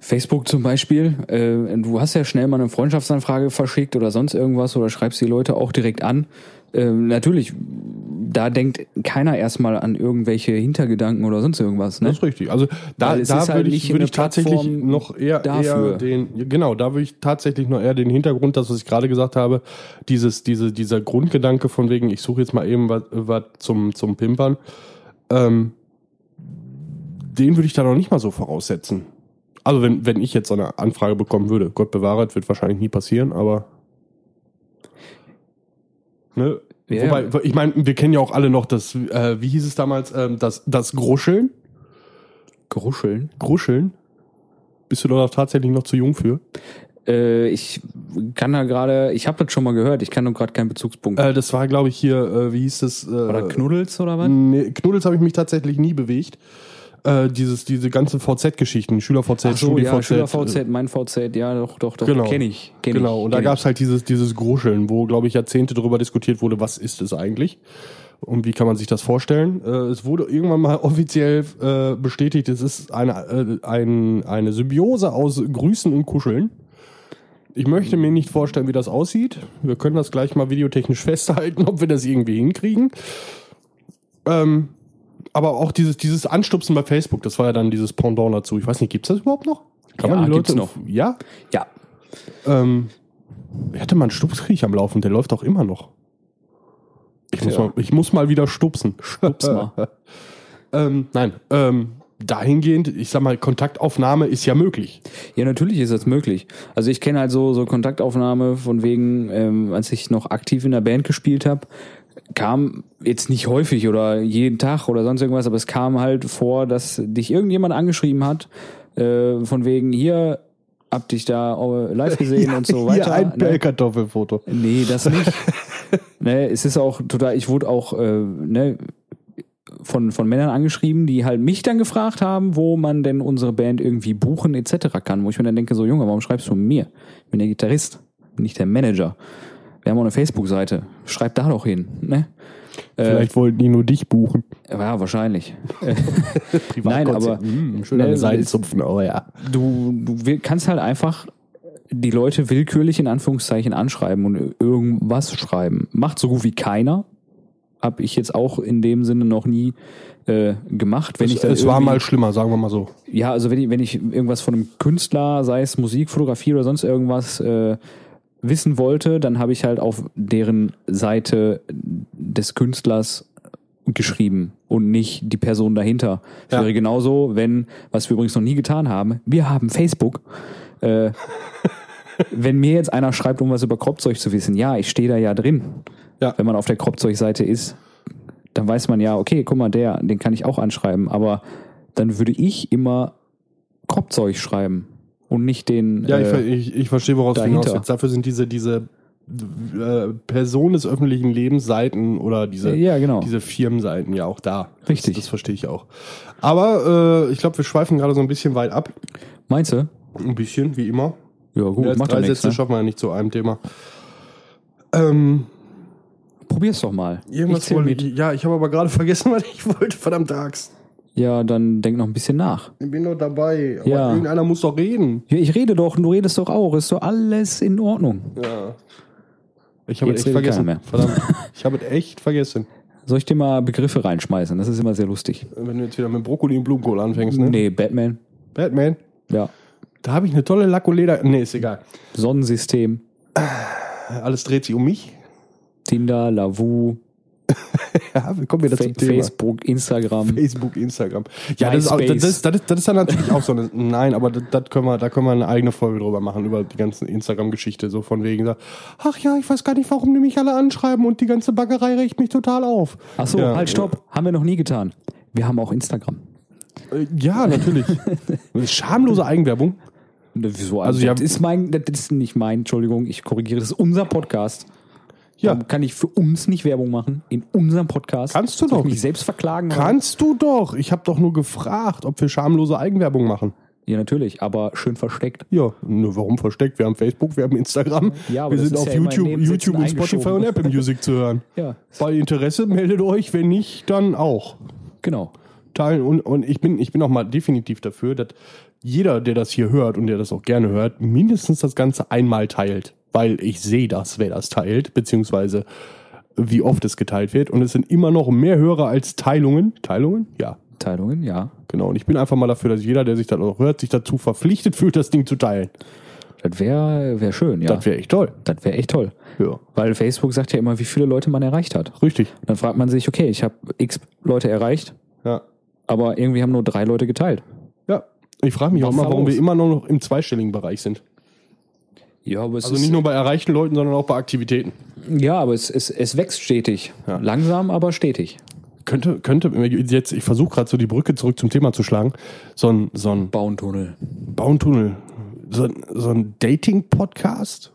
Facebook zum Beispiel, äh, du hast ja schnell mal eine Freundschaftsanfrage verschickt oder sonst irgendwas oder schreibst die Leute auch direkt an. Ähm, natürlich, da denkt keiner erstmal an irgendwelche Hintergedanken oder sonst irgendwas. Ne? Das ist richtig. Also da, da halt würde ich, eine ich tatsächlich noch eher, dafür. eher den, genau, da würde ich tatsächlich noch eher den Hintergrund, das, was ich gerade gesagt habe, dieses, diese, dieser Grundgedanke von wegen, ich suche jetzt mal eben was, was zum, zum Pimpern, ähm, den würde ich da noch nicht mal so voraussetzen. Also wenn, wenn ich jetzt so eine Anfrage bekommen würde, Gott bewahret, wird wahrscheinlich nie passieren, aber ne? Ja. Wobei, ich meine, wir kennen ja auch alle noch das, äh, wie hieß es damals, ähm, das, das Gruscheln. Gruscheln. Gruscheln? Bist du da tatsächlich noch zu jung für? Äh, ich kann da gerade, ich habe das schon mal gehört, ich kann nur gerade keinen Bezugspunkt. Äh, das war, glaube ich, hier, äh, wie hieß das? Äh, oder Knuddels oder was? Nee, Knuddels habe ich mich tatsächlich nie bewegt. Äh, dieses, diese ganzen VZ-Geschichten, Schüler-VZ, Ach so, ja, Studi-VZ. Schüler VZ, mein VZ, ja, doch, doch, doch, Genau. kenne ich. Kenn genau, ich, und da gab es halt dieses, dieses Gruscheln, wo, glaube ich, Jahrzehnte darüber diskutiert wurde, was ist es eigentlich und wie kann man sich das vorstellen. Äh, es wurde irgendwann mal offiziell äh, bestätigt, es ist eine, äh, ein, eine Symbiose aus Grüßen und Kuscheln. Ich möchte mir nicht vorstellen, wie das aussieht. Wir können das gleich mal videotechnisch festhalten, ob wir das irgendwie hinkriegen. Ähm, aber auch dieses, dieses Anstupsen bei Facebook, das war ja dann dieses Pendant dazu. Ich weiß nicht, gibt's das überhaupt noch? Kann Ja, man die gibt's Leute noch. Ja? Ja, Ähm, ich hatte mal einen Stupskrieg am Laufen, der läuft auch immer noch. Ich muss, Ja. mal, ich muss mal wieder stupsen. Stups mal. ähm, nein, ähm, dahingehend, ich sag mal, Kontaktaufnahme ist ja möglich. Ja, natürlich ist das möglich. Also ich kenne halt so, so Kontaktaufnahme von wegen, ähm, als ich noch aktiv in der Band gespielt habe, kam jetzt nicht häufig oder jeden Tag oder sonst irgendwas, aber es kam halt vor, dass dich irgendjemand angeschrieben hat, äh, von wegen, hier, hab dich da äh, live gesehen und so weiter. Hier ein ne? Pellkartoffelfoto. Nee, das nicht. ne, es ist auch total, ich wurde auch äh, ne, von, von Männern angeschrieben, die halt mich dann gefragt haben, wo man denn unsere Band irgendwie buchen etc. kann. Wo ich mir dann denke, so Junge, warum schreibst du mir? Ich bin der Gitarrist, bin nicht der Manager. Wir haben auch eine Facebook-Seite. Schreib da doch hin. Ne? Vielleicht wollten die nur dich buchen. Ja, wahrscheinlich. Nein, aber Hm, schön ne, den Seiten es- zupfen, aber ja. du, du kannst halt einfach die Leute willkürlich in Anführungszeichen anschreiben und irgendwas schreiben. Macht so gut wie keiner. Hab ich jetzt auch in dem Sinne noch nie äh, gemacht. Wenn ich Es, dann es war mal schlimmer, sagen wir mal so. ja, also wenn ich, wenn ich irgendwas von einem Künstler, sei es Musik, Fotografie oder sonst irgendwas, äh, wissen wollte, dann habe ich halt auf deren Seite des Künstlers geschrieben und nicht die Person dahinter. Es Ja. wäre genauso, wenn, was wir übrigens noch nie getan haben, wir haben Facebook. Äh, wenn mir jetzt einer schreibt, um was über Kropfzeug zu wissen, ja, ich stehe da ja drin. Ja. Wenn man auf der Kropfzeug-Seite ist, dann weiß man ja, okay, guck mal, der, den kann ich auch anschreiben, aber dann würde ich immer Kropfzeug schreiben und nicht den. Ja, ich, äh, ich, ich verstehe, woraus du dahinter. hinaus willst. Dafür sind diese, diese äh, Person des öffentlichen Lebensseiten oder diese, Ja, genau. diese Firmenseiten ja auch da. Richtig. Das, das verstehe ich auch. Aber äh, ich glaube, wir schweifen gerade so ein bisschen weit ab. meinst du? Ein bisschen, wie immer. Ja, gut, macht drei. Sätze Ne? schaffen wir ja nicht zu einem Thema. Ähm, Probier's doch mal. irgendwas ich wollte. Ja, ich habe aber gerade vergessen, was ich wollte. Verdammt Axt. Ja, dann denk noch ein bisschen nach. Ich bin doch dabei. Aber Ja. irgendeiner muss doch reden. Ja, ich rede doch und du redest doch auch. Ist doch alles in Ordnung. Ja. Ich habe es echt vergessen. mehr. Verdammt. Ich habe es echt vergessen. Soll ich dir mal Begriffe reinschmeißen? Das ist immer sehr lustig. Wenn du jetzt wieder mit Brokkoli und Blumenkohl anfängst, ne? Nee, Batman. Batman. Ja. Da habe ich eine tolle Lack und Leder. Nee, ist egal. Sonnensystem. Alles dreht sich um mich. Tinder, Lavu, Ja, wir kommen wieder Fa zum Thema. Facebook, Instagram. Facebook, Instagram. Ja, das ist, auch, das, ist, das, ist, das ist dann natürlich auch so eine. Nein, aber das, das können wir, da können wir eine eigene Folge drüber machen, über die ganzen Instagram-Geschichte. So von wegen, ach ja, ich weiß gar nicht, warum die mich alle anschreiben und die ganze Baggerei regt mich total auf. Achso, ja, halt, stopp. Haben wir noch nie getan. Wir haben auch Instagram. Äh, Ja, natürlich. Schamlose Eigenwerbung. Wieso? Also, Also, das ist mein, das ist nicht mein, Entschuldigung, ich korrigiere, das ist unser Podcast. Ja. Warum kann ich für uns nicht Werbung machen? In unserem Podcast. Kannst du Soll doch. Ich mich selbst verklagen? Kannst du doch. Ich habe doch nur gefragt, ob wir schamlose Eigenwerbung machen. Ja, natürlich, aber schön versteckt. Ja, nur warum versteckt? Wir haben Facebook, wir haben Instagram. Ja, aber wir sind auf ja YouTube, YouTube und Spotify und Apple Music zu hören. Ja, Bei Interesse meldet euch, wenn nicht, dann auch. genau. Teilen und, und ich bin ich bin auch mal definitiv dafür, dass jeder, der das hier hört und der das auch gerne hört, mindestens das Ganze einmal teilt, weil ich sehe das, wer das teilt, beziehungsweise wie oft es geteilt wird und es sind immer noch mehr Hörer als Teilungen. Teilungen? Ja, Teilungen, ja. genau. Und ich bin einfach mal dafür, dass jeder, der sich das auch hört, sich dazu verpflichtet fühlt, das Ding zu teilen. Das wäre wär schön, ja. Das wäre echt toll. Das wäre echt toll. Ja, Weil Facebook sagt ja immer, wie viele Leute man erreicht hat. richtig. Dann fragt man sich, okay, ich habe x Leute erreicht, Ja. aber irgendwie haben nur drei Leute geteilt. Ja. Ich frage mich auch Was immer, da warum los? wir immer noch im zweistelligen Bereich sind. Ja, aber es Also nicht nur bei erreichten Leuten, sondern auch bei Aktivitäten. ja, aber es, es, es wächst stetig. Ja. Langsam, aber stetig. Könnte, könnte, jetzt, ich versuche gerade so die Brücke zurück zum Thema zu schlagen. So ein, so ein Bauentunnel. Bauentunnel, so ein, so ein Dating-Podcast?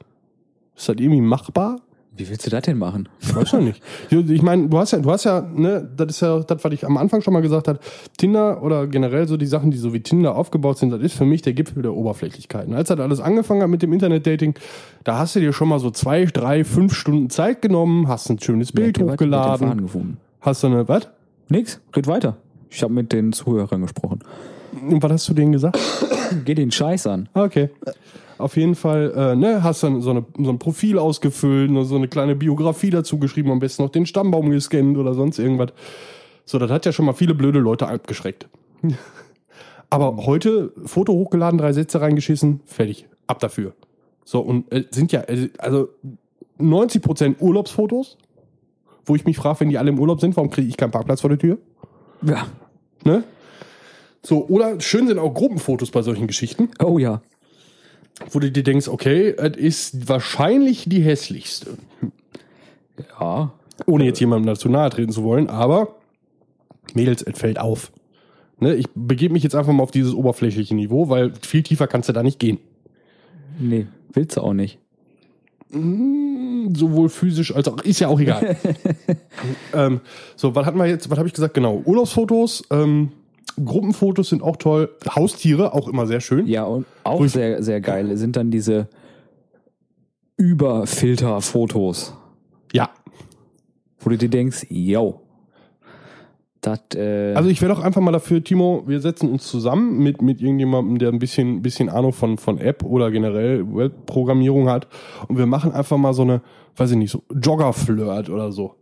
Ist das irgendwie machbar? Wie willst du das denn machen? Ich weiß ja nicht. Ich meine, du hast ja, du hast ja, ne, das ist ja das, was ich am Anfang schon mal gesagt habe. Tinder oder generell so die Sachen, die so wie Tinder aufgebaut sind, das ist für mich der Gipfel der Oberflächlichkeit. Und als das alles angefangen hat mit dem Internet-Dating, da hast du dir schon mal so zwei, drei, fünf Stunden Zeit genommen, hast ein schönes Bild den hochgeladen, hast du eine, was? Nix, red weiter. Ich habe mit den Zuhörern gesprochen. Und was hast du denen gesagt? Geh den Scheiß an. Ah, Okay. Auf jeden Fall, äh, ne, hast dann so, eine, so ein Profil ausgefüllt, ne, so eine kleine Biografie dazu geschrieben, am besten noch den Stammbaum gescannt oder sonst irgendwas. So, das hat ja schon mal viele blöde Leute abgeschreckt. Aber heute Foto hochgeladen, drei Sätze reingeschissen, fertig, ab dafür. So, und äh, sind ja, äh, also 90% Urlaubsfotos, wo ich mich frage, wenn die alle im Urlaub sind, warum kriege ich keinen Parkplatz vor der Tür? Ja. Ne? So, oder schön sind auch Gruppenfotos bei solchen Geschichten Oh ja. Wo du dir denkst, okay, es ist wahrscheinlich die hässlichste. Ja. Ohne jetzt jemandem dazu nahe treten zu wollen, aber Mädels, es fällt auf. Ne, ich begebe mich jetzt einfach mal auf dieses oberflächliche Niveau, weil viel tiefer kannst du da nicht gehen. Nee, willst du auch nicht. Sowohl physisch als auch, ist ja auch egal. ähm, so, was hatten wir jetzt, was habe ich gesagt? Genau, Urlaubsfotos, ähm, Gruppenfotos sind auch toll, Haustiere auch immer sehr schön. Ja, und auch ich- sehr, sehr geil. Sind dann diese Überfilter-Fotos, Ja, wo du dir denkst, yo, das, äh, Also ich wäre doch einfach mal dafür, Timo, wir setzen uns zusammen mit, mit irgendjemandem, der ein bisschen, bisschen Ahnung von, von App oder generell Webprogrammierung hat. Und wir machen einfach mal so eine, weiß ich nicht, so Jogger-Flirt oder so.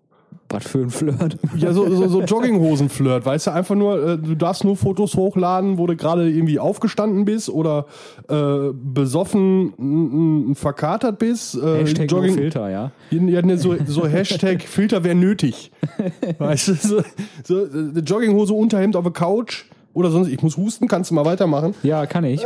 Was für ein Flirt. Ja, so, so, so Jogginghosen-Flirt, weißt du, einfach nur, äh, du darfst nur Fotos hochladen, wo du gerade irgendwie aufgestanden bist oder äh, besoffen verkatert bist. Äh, Hashtag no Filter, ja. ja, ne, so, so Hashtag Filter wäre nötig. Weißt du, so, so äh, Jogginghose, Unterhemd auf der Couch oder sonst, ich muss husten, kannst du mal weitermachen? Ja, kann ich.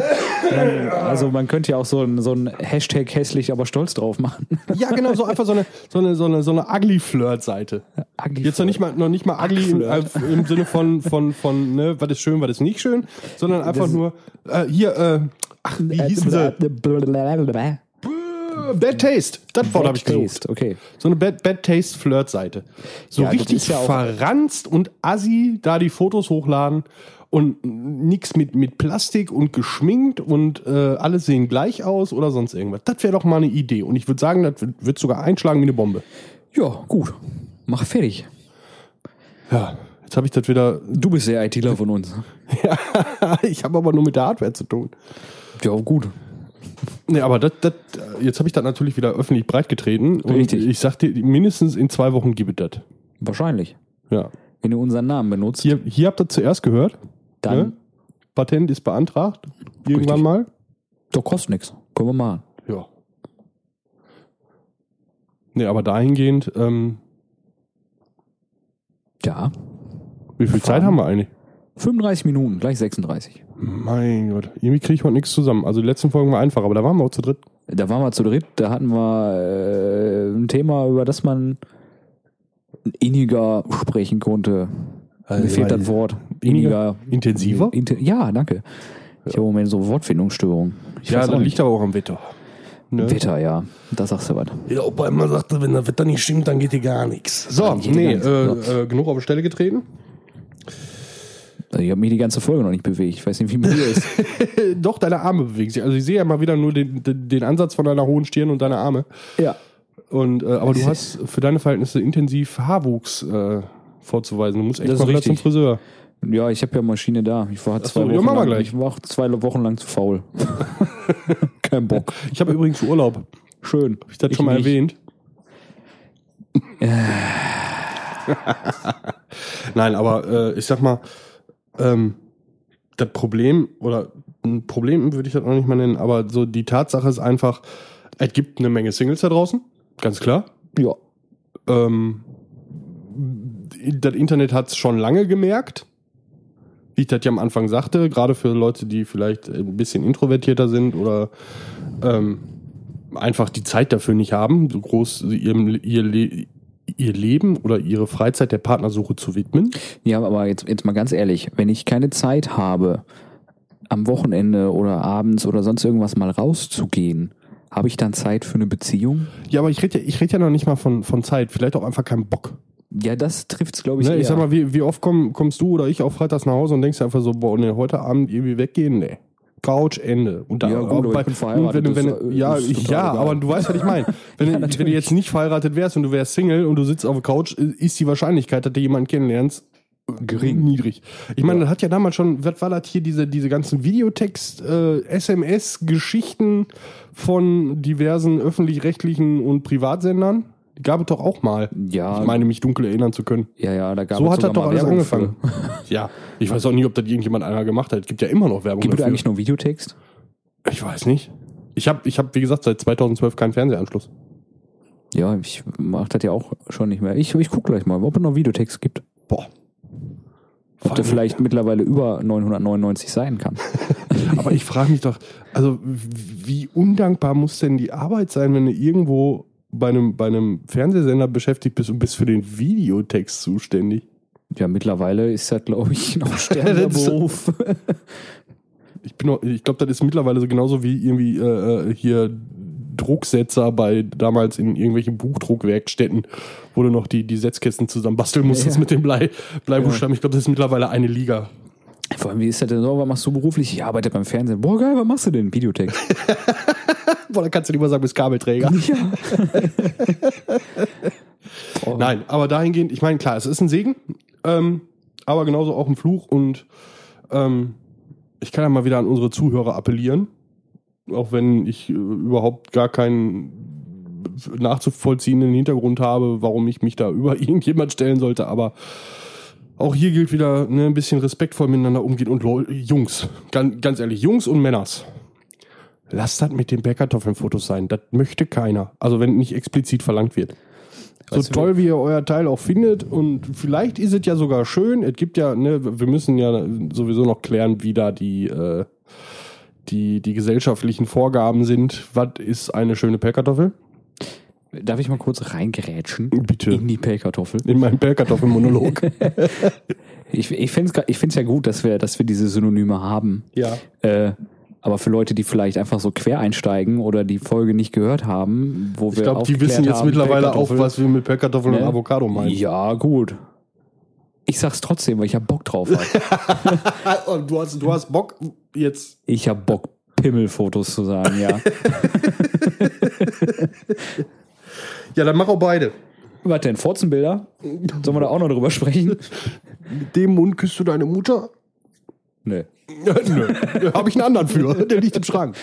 Man, also man könnte ja auch so ein, so ein Hashtag hässlich, aber stolz drauf machen. Ja, genau, so einfach so eine, so eine, so eine, so eine ugly Flirt-Seite. Ugly Jetzt noch nicht mal, noch nicht mal ugly im, äh, im Sinne von, von, von, ne, was ist schön, was ist nicht schön, sondern einfach nur, äh, hier, äh, ach, wie hießen sie? Bad Bad Taste. Das Wort habe ich gesucht. Taste, okay. So eine Bad, Bad Taste Flirt-Seite. So Ja, das richtig ja verranzt und assi da die Fotos hochladen und nix mit, mit Plastik und geschminkt und äh, alle sehen gleich aus oder sonst irgendwas. Das wäre doch mal eine Idee. Und ich würde sagen, das wird, sogar einschlagen wie eine Bombe. Ja, gut. Mach fertig. Ja, jetzt habe ich das wieder. Du bist der ITler von uns. ich habe aber nur mit der Hardware zu tun. Ja, gut. Nee, aber das, das, jetzt habe ich das natürlich wieder öffentlich breitgetreten. Und Richtig. ich sag dir, mindestens in zwei Wochen gibt es das. Wahrscheinlich. Ja. Wenn du unseren Namen benutzt, Hier, hier habt ihr zuerst gehört. Dann ne? Patent ist beantragt. Irgendwann Richtig. mal. doch kostet nichts. Können wir machen. Ja. Nee, aber dahingehend, ähm, Ja. wie viel Zeit haben wir eigentlich? 35 Minuten, gleich 36. Mein Gott, irgendwie kriege ich heute nichts zusammen. Also die letzten Folgen waren einfach, aber da waren wir auch zu dritt. Da waren wir zu dritt, da hatten wir äh, ein Thema, über das man inniger sprechen konnte. Mir fehlt das Wort. inniger? Intensiver? Inte ja, danke. Ich habe im Moment so Wortfindungsstörungen. Ich Ja, das liegt aber auch am Wetter. Ne? Wetter, ja. Da sagst du was. Ja, Opa immer sagte, wenn das Wetter nicht stimmt, dann geht dir gar nichts. So, nee, nichts. äh, äh, genug auf die Stelle getreten. Also ich habe mich die ganze Folge noch nicht bewegt. Ich weiß nicht, wie mir hier ist. Doch, deine Arme bewegen sich. Also ich sehe ja mal wieder nur den, den, den Ansatz von deiner hohen Stirn und deiner Arme. ja. Und, äh, aber du hast für deine Verhältnisse intensiv Haarwuchs äh, vorzuweisen. Du musst echt Das mal wieder zum. Friseur. Ja, ich habe ja Maschine da. Ich war zwei so, Wochen lang, gleich. Ich war zwei Wochen lang zu faul. Kein Bock. Ich habe übrigens Urlaub. Schön. Hab ich das schon mal nicht. erwähnt? Nein, aber äh, ich sag mal, ähm, das Problem, oder ein Problem würde ich das noch nicht mal nennen, aber so die Tatsache ist einfach, es gibt eine Menge Singles da draußen, ganz klar. Ja. Ähm, das Internet hat es schon lange gemerkt. Wie ich das ja am Anfang sagte, gerade für Leute, die vielleicht ein bisschen introvertierter sind oder ähm, einfach die Zeit dafür nicht haben, so groß ihrem, ihr, Le ihr Leben oder ihre Freizeit der Partnersuche zu widmen. Ja, aber jetzt, jetzt mal ganz ehrlich, wenn ich keine Zeit habe, am Wochenende oder abends oder sonst irgendwas mal rauszugehen, habe ich dann Zeit für eine Beziehung? Ja, aber ich rede ja, ich red ja noch nicht mal von, von Zeit, vielleicht auch einfach keinen Bock. Ja, das trifft's, glaube ich, Ne, eher. ich sag mal, wie, wie oft komm, kommst du oder ich auch freitags nach Hause und denkst dir einfach so, boah, ne, heute Abend irgendwie weggehen? Nee. Couch, Ende. Und da, Ja, gut, aber ich bei- bin verheiratet, und Wenn, das wenn, ist, ja, ich, ja egal. aber du weißt, was ich meine. Wenn, Ja, du- wenn du jetzt nicht verheiratet wärst und du wärst Single und du sitzt auf der Couch, ist die Wahrscheinlichkeit, dass du jemanden kennenlernst, gering, niedrig. Ich meine, das hat ja damals schon, was war das hier, diese, diese ganzen Videotext, äh, SMS-Geschichten von diversen öffentlich-rechtlichen und Privatsendern? Gab es doch auch mal. Ja. Ich meine, mich dunkel erinnern zu können. ja, ja, da gab So es hat das doch alles Werbung angefangen. Ja, ich weiß auch nicht, ob das irgendjemand einer gemacht hat. Es gibt ja immer noch Werbung Gibt es eigentlich noch Videotext? Ich weiß nicht. Ich habe, ich hab, wie gesagt, seit 2012 keinen Fernsehanschluss. Ja, ich mache das ja auch schon nicht mehr. Ich, ich gucke gleich mal, ob es noch Videotext gibt. Boah. Ob der vielleicht mittlerweile über 999 sein kann. Aber ich frage mich doch, also wie undankbar muss denn die Arbeit sein, wenn du irgendwo bei einem, bei einem Fernsehsender beschäftigt bist und bist für den Videotext zuständig? Ja, mittlerweile ist das, glaube ich, noch sterbender Beruf. Ich, bin noch- ich glaube, das ist mittlerweile so genauso wie irgendwie äh, äh, hier Drucksetzer bei damals in irgendwelchen Buchdruckwerkstätten, wo du noch die, die Setzkästen zusammen basteln musstest Ja. mit dem Blei, Bleibuchstaben. Ich glaube, das ist mittlerweile eine Liga. Vor allem, wie ist das denn so? Was machst du beruflich? Ich arbeite beim Fernsehen. Boah, geil, was machst du denn? Videotext. Boah, da kannst du lieber sagen, bist Kabelträger. ja. Nein, aber dahingehend, ich meine, klar, es ist ein Segen, ähm, aber genauso auch ein Fluch und ähm, ich kann ja mal wieder an unsere Zuhörer appellieren, auch wenn ich äh, überhaupt gar keinen nachzuvollziehenden Hintergrund habe, warum ich mich da über irgendjemand stellen sollte, aber auch hier gilt wieder ne, ein bisschen respektvoll miteinander umgehen und Jungs, ganz, ganz ehrlich, Jungs und Männers. Lasst das mit den Bärkartoffeln-Fotos sein. Das möchte keiner. Also wenn nicht explizit verlangt wird. So Weißt du, toll, wie ihr euer Teil auch findet. Und vielleicht ist es ja sogar schön. Es gibt ja, ne, wir müssen ja sowieso noch klären, wie da die, äh, die, die gesellschaftlichen Vorgaben sind. Was ist eine schöne Pellkartoffel? Darf ich mal kurz reingerätschen? Bitte. In die Pellkartoffel. In meinem Pellkartoffelmonolog. Ich, ich finde es ich find's ja gut, dass wir, dass wir diese Synonyme haben. ja. Äh, aber für Leute, die vielleicht einfach so quer einsteigen oder die Folge nicht gehört haben, wo Ich wir glaube, die wissen jetzt haben, mittlerweile auch, was wir mit Pellkartoffeln und Ne? Avocado meinen. Ja, gut. Ich sag's trotzdem, weil ich hab Bock drauf. Und du hast, du hast Bock jetzt. ich hab Bock, Pimmelfotos zu sagen, ja. Ja, dann mach auch beide. Was denn, Furzenbilder? Sollen wir da auch noch drüber sprechen? Mit dem Mund küsst du deine Mutter? Nee. Nö, habe ich einen anderen für. Der liegt im Schrank.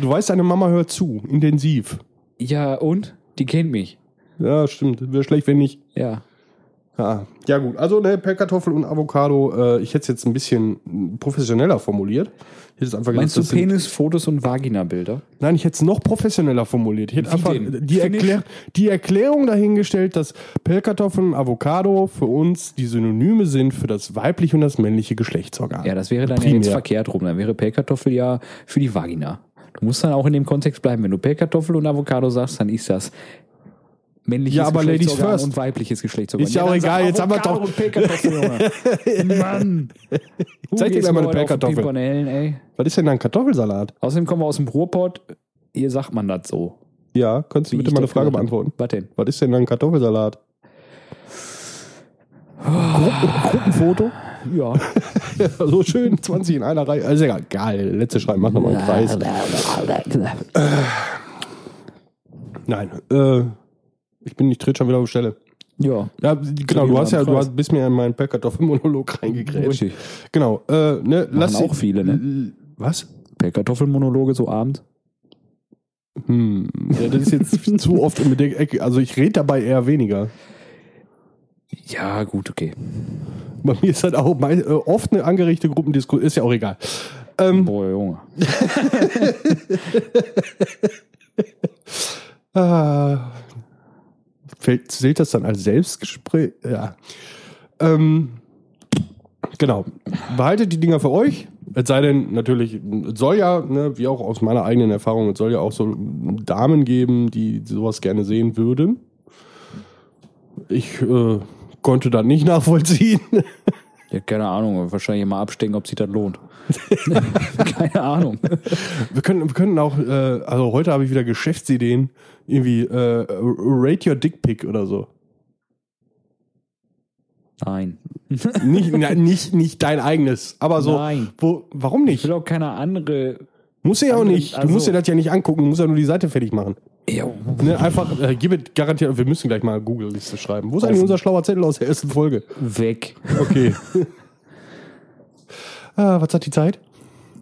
Du weißt, deine Mama hört zu, intensiv. Ja, und? Die kennt mich. Ja, stimmt. Wäre schlecht, wenn nicht. Ja. Ja, ja gut. Also ne, Pellkartoffel und Avocado. Äh, ich hätte es jetzt ein bisschen professioneller formuliert. Ich hätte einfach Meinst du sind- Penis, Fotos und Vagina-Bilder? Nein, ich hätte es noch professioneller formuliert. Ich hätte Wie einfach denn? die? Erklär die Erklärung dahingestellt, dass Pellkartoffeln und Avocado für uns die Synonyme sind für das weibliche und das männliche Geschlechtsorgan. Ja, das wäre dann ja Primär. jetzt verkehrt rum. Dann wäre Pellkartoffel ja für die Vagina. Du musst dann auch in dem Kontext bleiben. Wenn du Pellkartoffel und Avocado sagst, dann ist das männliches Ja, aber Ladies Geschlechtsorgan first. und weibliches Geschlechtsorgan. Ist ja auch egal, jetzt haben wir doch- und Pellkartoffel, Junge. Mann. Zeig dir mal eine Pellkartoffel. Was ist denn da ein Kartoffelsalat? Außerdem kommen wir aus dem Ruhrpott. Hier sagt man das so. Ja, könntest du bitte mal eine Frage beantworten? Was denn? Was ist denn ein Kartoffelsalat? Gruppen, Gruppenfoto? Ja. so schön, 20 in einer Reihe. Also egal, geil. Letzte Schreiben, mach nochmal einen Kreis. Nein, äh, ich bin nicht tritt schon wieder auf Stelle. Ja. Ja, genau, du hast ja, du hast, bist mir in meinen Pellkartoffelmonolog reingegrätscht. Richtig. Genau, äh, ne, lass auch viele, ne? Was? Pellkartoffelmonologe so abends. Hm, ja, das ist jetzt zu oft um die Ecke. Also ich rede dabei eher weniger. Ja, gut, okay. Bei mir ist halt auch mein, äh, oft eine angeregte Gruppendiskussion, ist ja auch egal. Ähm, Boah, Junge. Ah, fällt, zählt das dann als Selbstgespräch? Ja. Ähm, genau. Behaltet die Dinger für euch. Es sei denn, natürlich, es soll ja, ne, wie auch aus meiner eigenen Erfahrung, es soll ja auch so Damen geben, die sowas gerne sehen würden. Ich äh, konnte das nicht nachvollziehen. Ja, keine Ahnung. Wahrscheinlich mal abstecken, ob sich das lohnt. keine Ahnung. Wir können, wir können auch, äh, also heute habe ich wieder Geschäftsideen, irgendwie äh, Rate Your Dick Pic oder so. Nein. nicht, na, nicht, nicht dein eigenes, aber so. Nein. Wo, warum Ich nicht? will auch keine andere. Muss ja auch nicht. Du also- musst dir das ja nicht angucken, du musst ja nur die Seite fertig machen. Ja, Ne, einfach, äh, gib es garantiert, wir müssen gleich mal Google-Liste schreiben. Wo ist eigentlich unser schlauer Zettel aus der ersten Folge? weg. Okay. ah, was hat die Zeit?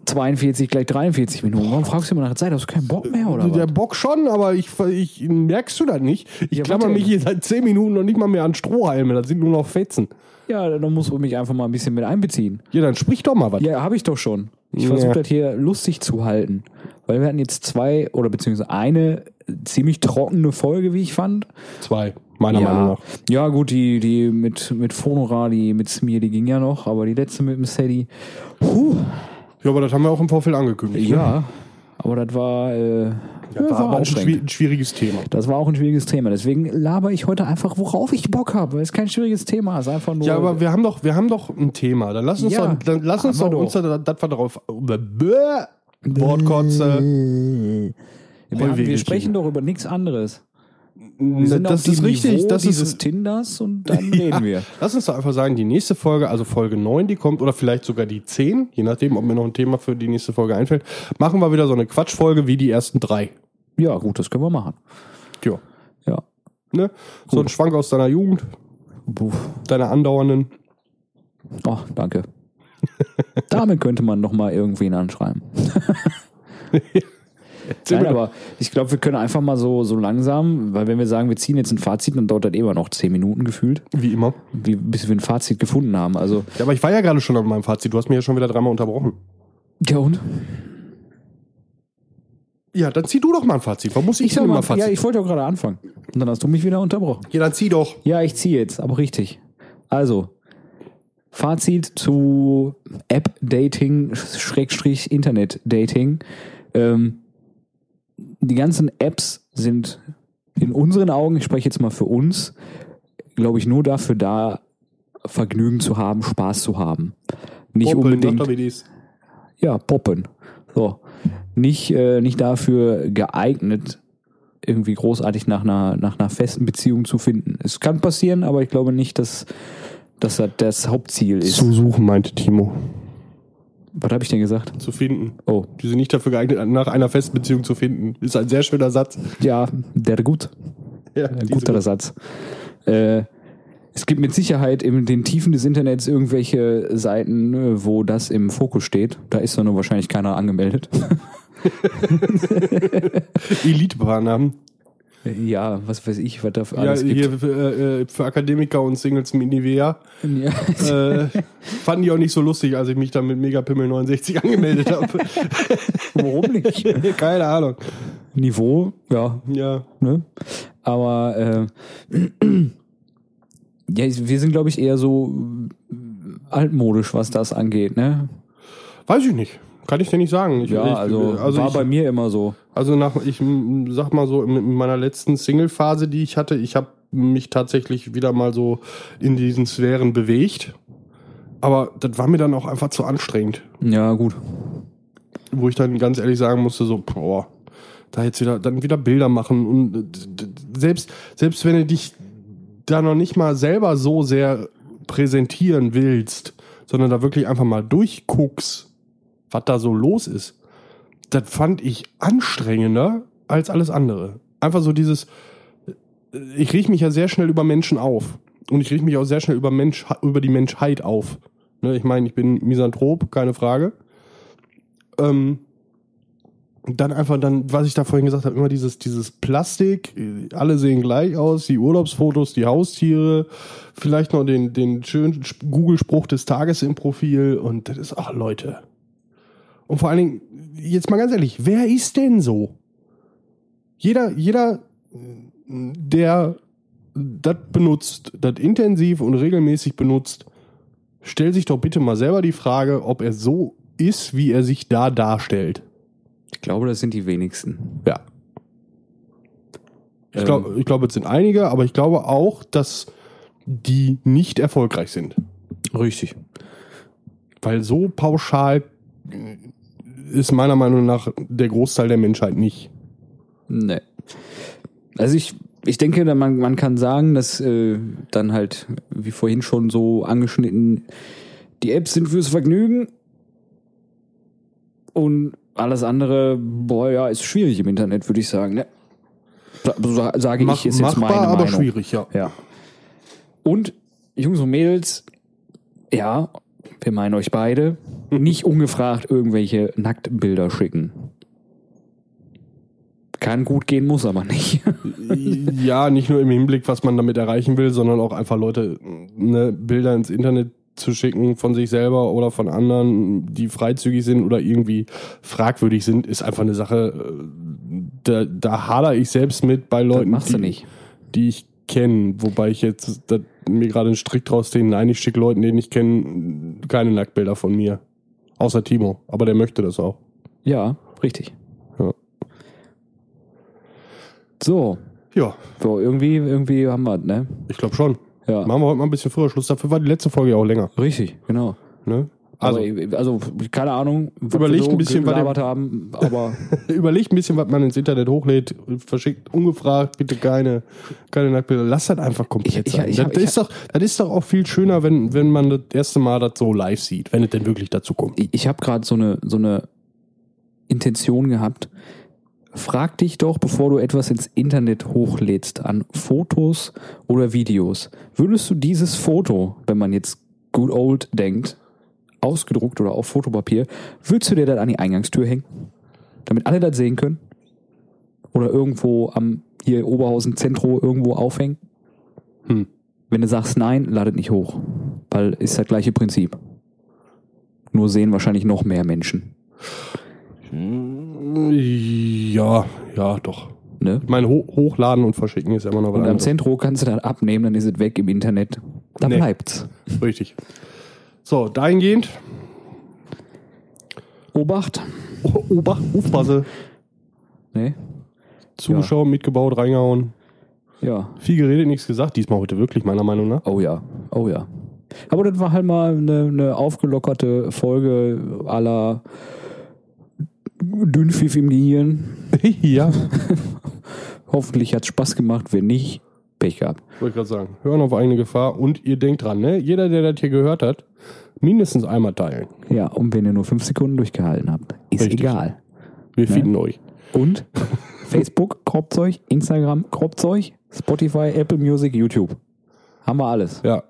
42, gleich 43 Minuten. Warum fragst du immer nach der Zeit? Hast du keinen Bock mehr oder Der was? Bock schon, aber ich, ich merkst du das nicht? Ich Ja, klammer mich hier seit 10 Minuten noch nicht mal mehr an Strohhalme, das sind nur noch Fetzen. Ja, dann musst du mich einfach mal ein bisschen mit einbeziehen. Ja, dann sprich doch mal was. Ja, habe ich doch schon. Ich Ja. versuche das hier lustig zu halten. Weil wir hatten jetzt zwei oder beziehungsweise eine ziemlich trockene Folge, wie ich fand. Zwei, meiner Meinung Ja, nach. ja gut, die, die mit, mit Phonora, die mit Smir, die ging ja noch, aber die letzte mit dem Sadie. Puh, Ja, aber das haben wir auch im Vorfeld angekündigt. ne? ja, aber das war, äh, Ja, ja, war, war auch ein, schwieriges Thema. Das war auch ein schwieriges Thema. Deswegen laber ich heute einfach, worauf ich Bock habe. Weil es kein schwieriges Thema ist. Einfach nur. Ja, aber wir haben doch, wir haben doch ein Thema. Dann lass uns Ja, doch, dann lass uns doch wir uns da, das war darauf. Bäh, Wortkotze. wir, haben, wir sprechen doch über nichts anderes. Wir Das, sind auf ist richtig. Niveau Das dieses ist, Tinders und dann reden wir. lass uns doch einfach sagen, die nächste Folge, also Folge 9, die kommt, oder vielleicht sogar die 10, je nachdem, ob mir noch ein Thema für die nächste Folge einfällt, machen wir wieder so eine Quatschfolge wie die ersten drei. Ja, gut, das können wir machen. Ja. Ja. Ne? So ein Schwank aus deiner Jugend, Puh. deiner andauernden. Oh, danke. Damit könnte man noch mal irgendwen anschreiben. Nein, aber ich glaube, wir können einfach mal so, so langsam, weil wenn wir sagen, wir ziehen jetzt ein Fazit, dann dauert das immer noch zehn Minuten gefühlt, Wie immer. wie, bis wir ein Fazit gefunden haben. Also, Ja, aber ich war ja gerade schon an meinem Fazit. Du hast mir ja schon wieder dreimal unterbrochen. ja und? Ja, dann zieh du doch mal ein Fazit. Warum muss ich, Ich denn immer ein Fazit? ja, ich wollte ja gerade anfangen. Und dann hast du mich wieder unterbrochen. ja, dann zieh doch. Ja, ich ziehe jetzt, aber richtig. Also, Fazit zu App-Dating, Schrägstrich Internet-Dating. Ähm, die ganzen Apps sind in unseren Augen, ich spreche jetzt mal für uns, glaube ich, nur dafür da, Vergnügen zu haben, Spaß zu haben. Nicht Poppeln, unbedingt. Ja, poppen. So. Nicht, äh, nicht dafür geeignet, irgendwie großartig nach einer, nach einer festen Beziehung zu finden. Es kann passieren, aber ich glaube nicht, dass, dass das das Hauptziel ist. Zu suchen, meinte Timo. Was habe ich denn gesagt? Zu finden. Oh, Die sind nicht dafür geeignet, nach einer festen Beziehung zu finden. Ist ein sehr schöner Satz. ja, der gut. Ja, Ein guter Satz. Äh, es gibt mit Sicherheit in den Tiefen des Internets irgendwelche Seiten, äh, wo das im Fokus steht. Da ist dann nur wahrscheinlich keiner angemeldet. Elite-Barnamen. Ja, was weiß ich, was da für Ja, alles gibt. hier für, äh, für Akademiker und Singles im Nivea. Ja. Äh, fanden die auch nicht so lustig, als ich mich dann mit Megapimmel 69 angemeldet habe. Warum nicht? Keine Ahnung. Niveau, ja, Ja. ne? Aber äh, ja, wir sind, glaube ich, eher so äh, altmodisch, was das angeht, ne? Weiß ich nicht. Kann ich dir nicht sagen. Ich, Ja, ich, also, also war ich, bei mir immer so. Also nach, ich sag mal so, in meiner letzten Single-Phase, die ich hatte, ich habe mich tatsächlich wieder mal so in diesen Sphären bewegt. Aber das war mir dann auch einfach zu anstrengend. Ja, gut. Wo ich dann ganz ehrlich sagen musste, so, boah, da jetzt wieder, dann wieder Bilder machen und selbst, selbst wenn du dich da noch nicht mal selber so sehr präsentieren willst, sondern da wirklich einfach mal durchguckst, was da so los ist, das fand ich anstrengender als alles andere. Einfach so dieses, äh, ich riech mich ja sehr schnell über Menschen auf. Und ich riech mich auch sehr schnell über, Mensch, über die Menschheit auf. Ne, ich meine, ich bin Misanthrop, keine Frage. Ähm, dann einfach dann, was ich da vorhin gesagt habe, immer dieses, dieses Plastik, alle sehen gleich aus, die Urlaubsfotos, die Haustiere, vielleicht noch den, den schönen Sp- Google-Spruch des Tages im Profil und das ist, ach Leute. Und vor allen Dingen, jetzt mal ganz ehrlich, wer ist denn so? Jeder, jeder, der das benutzt, das intensiv und regelmäßig benutzt, stellt sich doch bitte mal selber die Frage, ob er so ist, wie er sich da darstellt. Ich glaube, das sind die wenigsten. Ja. Ich Ähm. glaube, ich glaube, es sind einige, aber ich glaube auch, dass die nicht erfolgreich sind. Richtig. Weil so pauschal ist meiner Meinung nach der Großteil der Menschheit nicht. Nee. Also ich, ich denke, man, man kann sagen, dass äh, dann halt, wie vorhin schon so angeschnitten, die Apps sind fürs Vergnügen und alles andere, boah, ja, ist schwierig im Internet, würde ich sagen. Ne? So Sage ich, ist jetzt meine machbar, aber Meinung. schwierig, ja. Ja. Und Jungs und Mädels, ja, wir meinen euch beide, nicht ungefragt irgendwelche Nacktbilder schicken. Kann gut gehen, muss aber nicht. ja, nicht nur im Hinblick, was man damit erreichen will, sondern auch einfach Leute ne, Bilder ins Internet zu schicken von sich selber oder von anderen, die freizügig sind oder irgendwie fragwürdig sind, ist einfach eine Sache, äh, da, da hader ich selbst mit bei Das Leuten, machst du die, nicht. die ich kenne. Wobei ich jetzt da, mir gerade einen Strick draus ziehen, nein, ich schicke Leuten, den ich kenne, keine Nacktbilder von mir. Außer Timo, aber der möchte das auch. Ja, richtig. Ja. So, Ja, so irgendwie, irgendwie haben wir, ne? ich glaube schon. Ja, Machen wir heute mal ein bisschen früher Schluss. Dafür war die letzte Folge ja auch länger. richtig, genau. Ne? Also, Also, also keine Ahnung, Überlegt wir ein bisschen, was gelabert haben, aber überlegt ein bisschen, was man ins Internet hochlädt, verschickt ungefragt, bitte keine, keine Nacktbilder. Lass das einfach komplett Ich- sein. ich das, ich ist doch, das ist doch auch viel schöner, wenn, wenn man das erste Mal das so live sieht, wenn es denn wirklich dazu kommt. ich, ich habe gerade so eine, so eine Intention gehabt. Frag dich doch, bevor du etwas ins Internet hochlädst, an Fotos oder Videos. Würdest du dieses Foto, wenn man jetzt good old denkt, ausgedruckt oder auf Fotopapier, würdest du dir das an die Eingangstür hängen? Damit alle das sehen können? Oder irgendwo am hier Oberhausen Zentro irgendwo aufhängen? Hm. Wenn du sagst nein, ladet nicht hoch. Weil ist das gleiche Prinzip. Nur sehen wahrscheinlich noch mehr Menschen. Ja, ja, doch. Ne? Ich meine, ho hochladen und verschicken ist ja immer noch was Und am anderes. Zentro kannst du dann abnehmen, dann ist es weg im Internet. Da Nee. bleibt's. Richtig. So, dahingehend. Obacht. O- Obacht, Aufpasse. Ne? Zugeschaut, mitgebaut, reingehauen. Ja. Viel geredet, nichts gesagt. Diesmal heute wirklich, meiner Meinung nach. Oh ja. Oh ja. Aber das war halt mal eine, eine aufgelockerte Folge aller Dünnpfiff im Gehirn. ja, Hoffentlich hat's Spaß gemacht. Wenn nicht, Pech gehabt. wollte ich gerade sagen. Hören auf eigene Gefahr. Und ihr denkt dran, ne? Jeder, der das hier gehört hat, mindestens einmal teilen. Ja, und wenn ihr nur fünf Sekunden durchgehalten habt, ist Richtig. egal. Wir finden euch. Und Facebook, Kropzeug, Instagram, Kropzeug, Spotify, Apple Music, YouTube. Haben wir alles. Ja.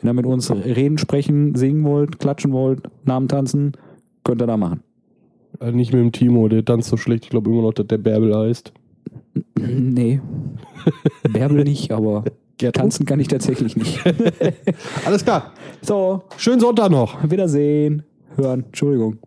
Wenn ihr mit uns reden, sprechen, singen wollt, klatschen wollt, Namen tanzen, könnt ihr da machen. Äh, Nicht mit dem Timo, der tanzt so schlecht. Ich glaube immer noch, dass der Bärbel heißt. Nee. Bärbel nicht, aber Gertrud? tanzen kann ich tatsächlich nicht. Alles klar. So, Schönen Sonntag noch. Wiedersehen. Hören. Entschuldigung.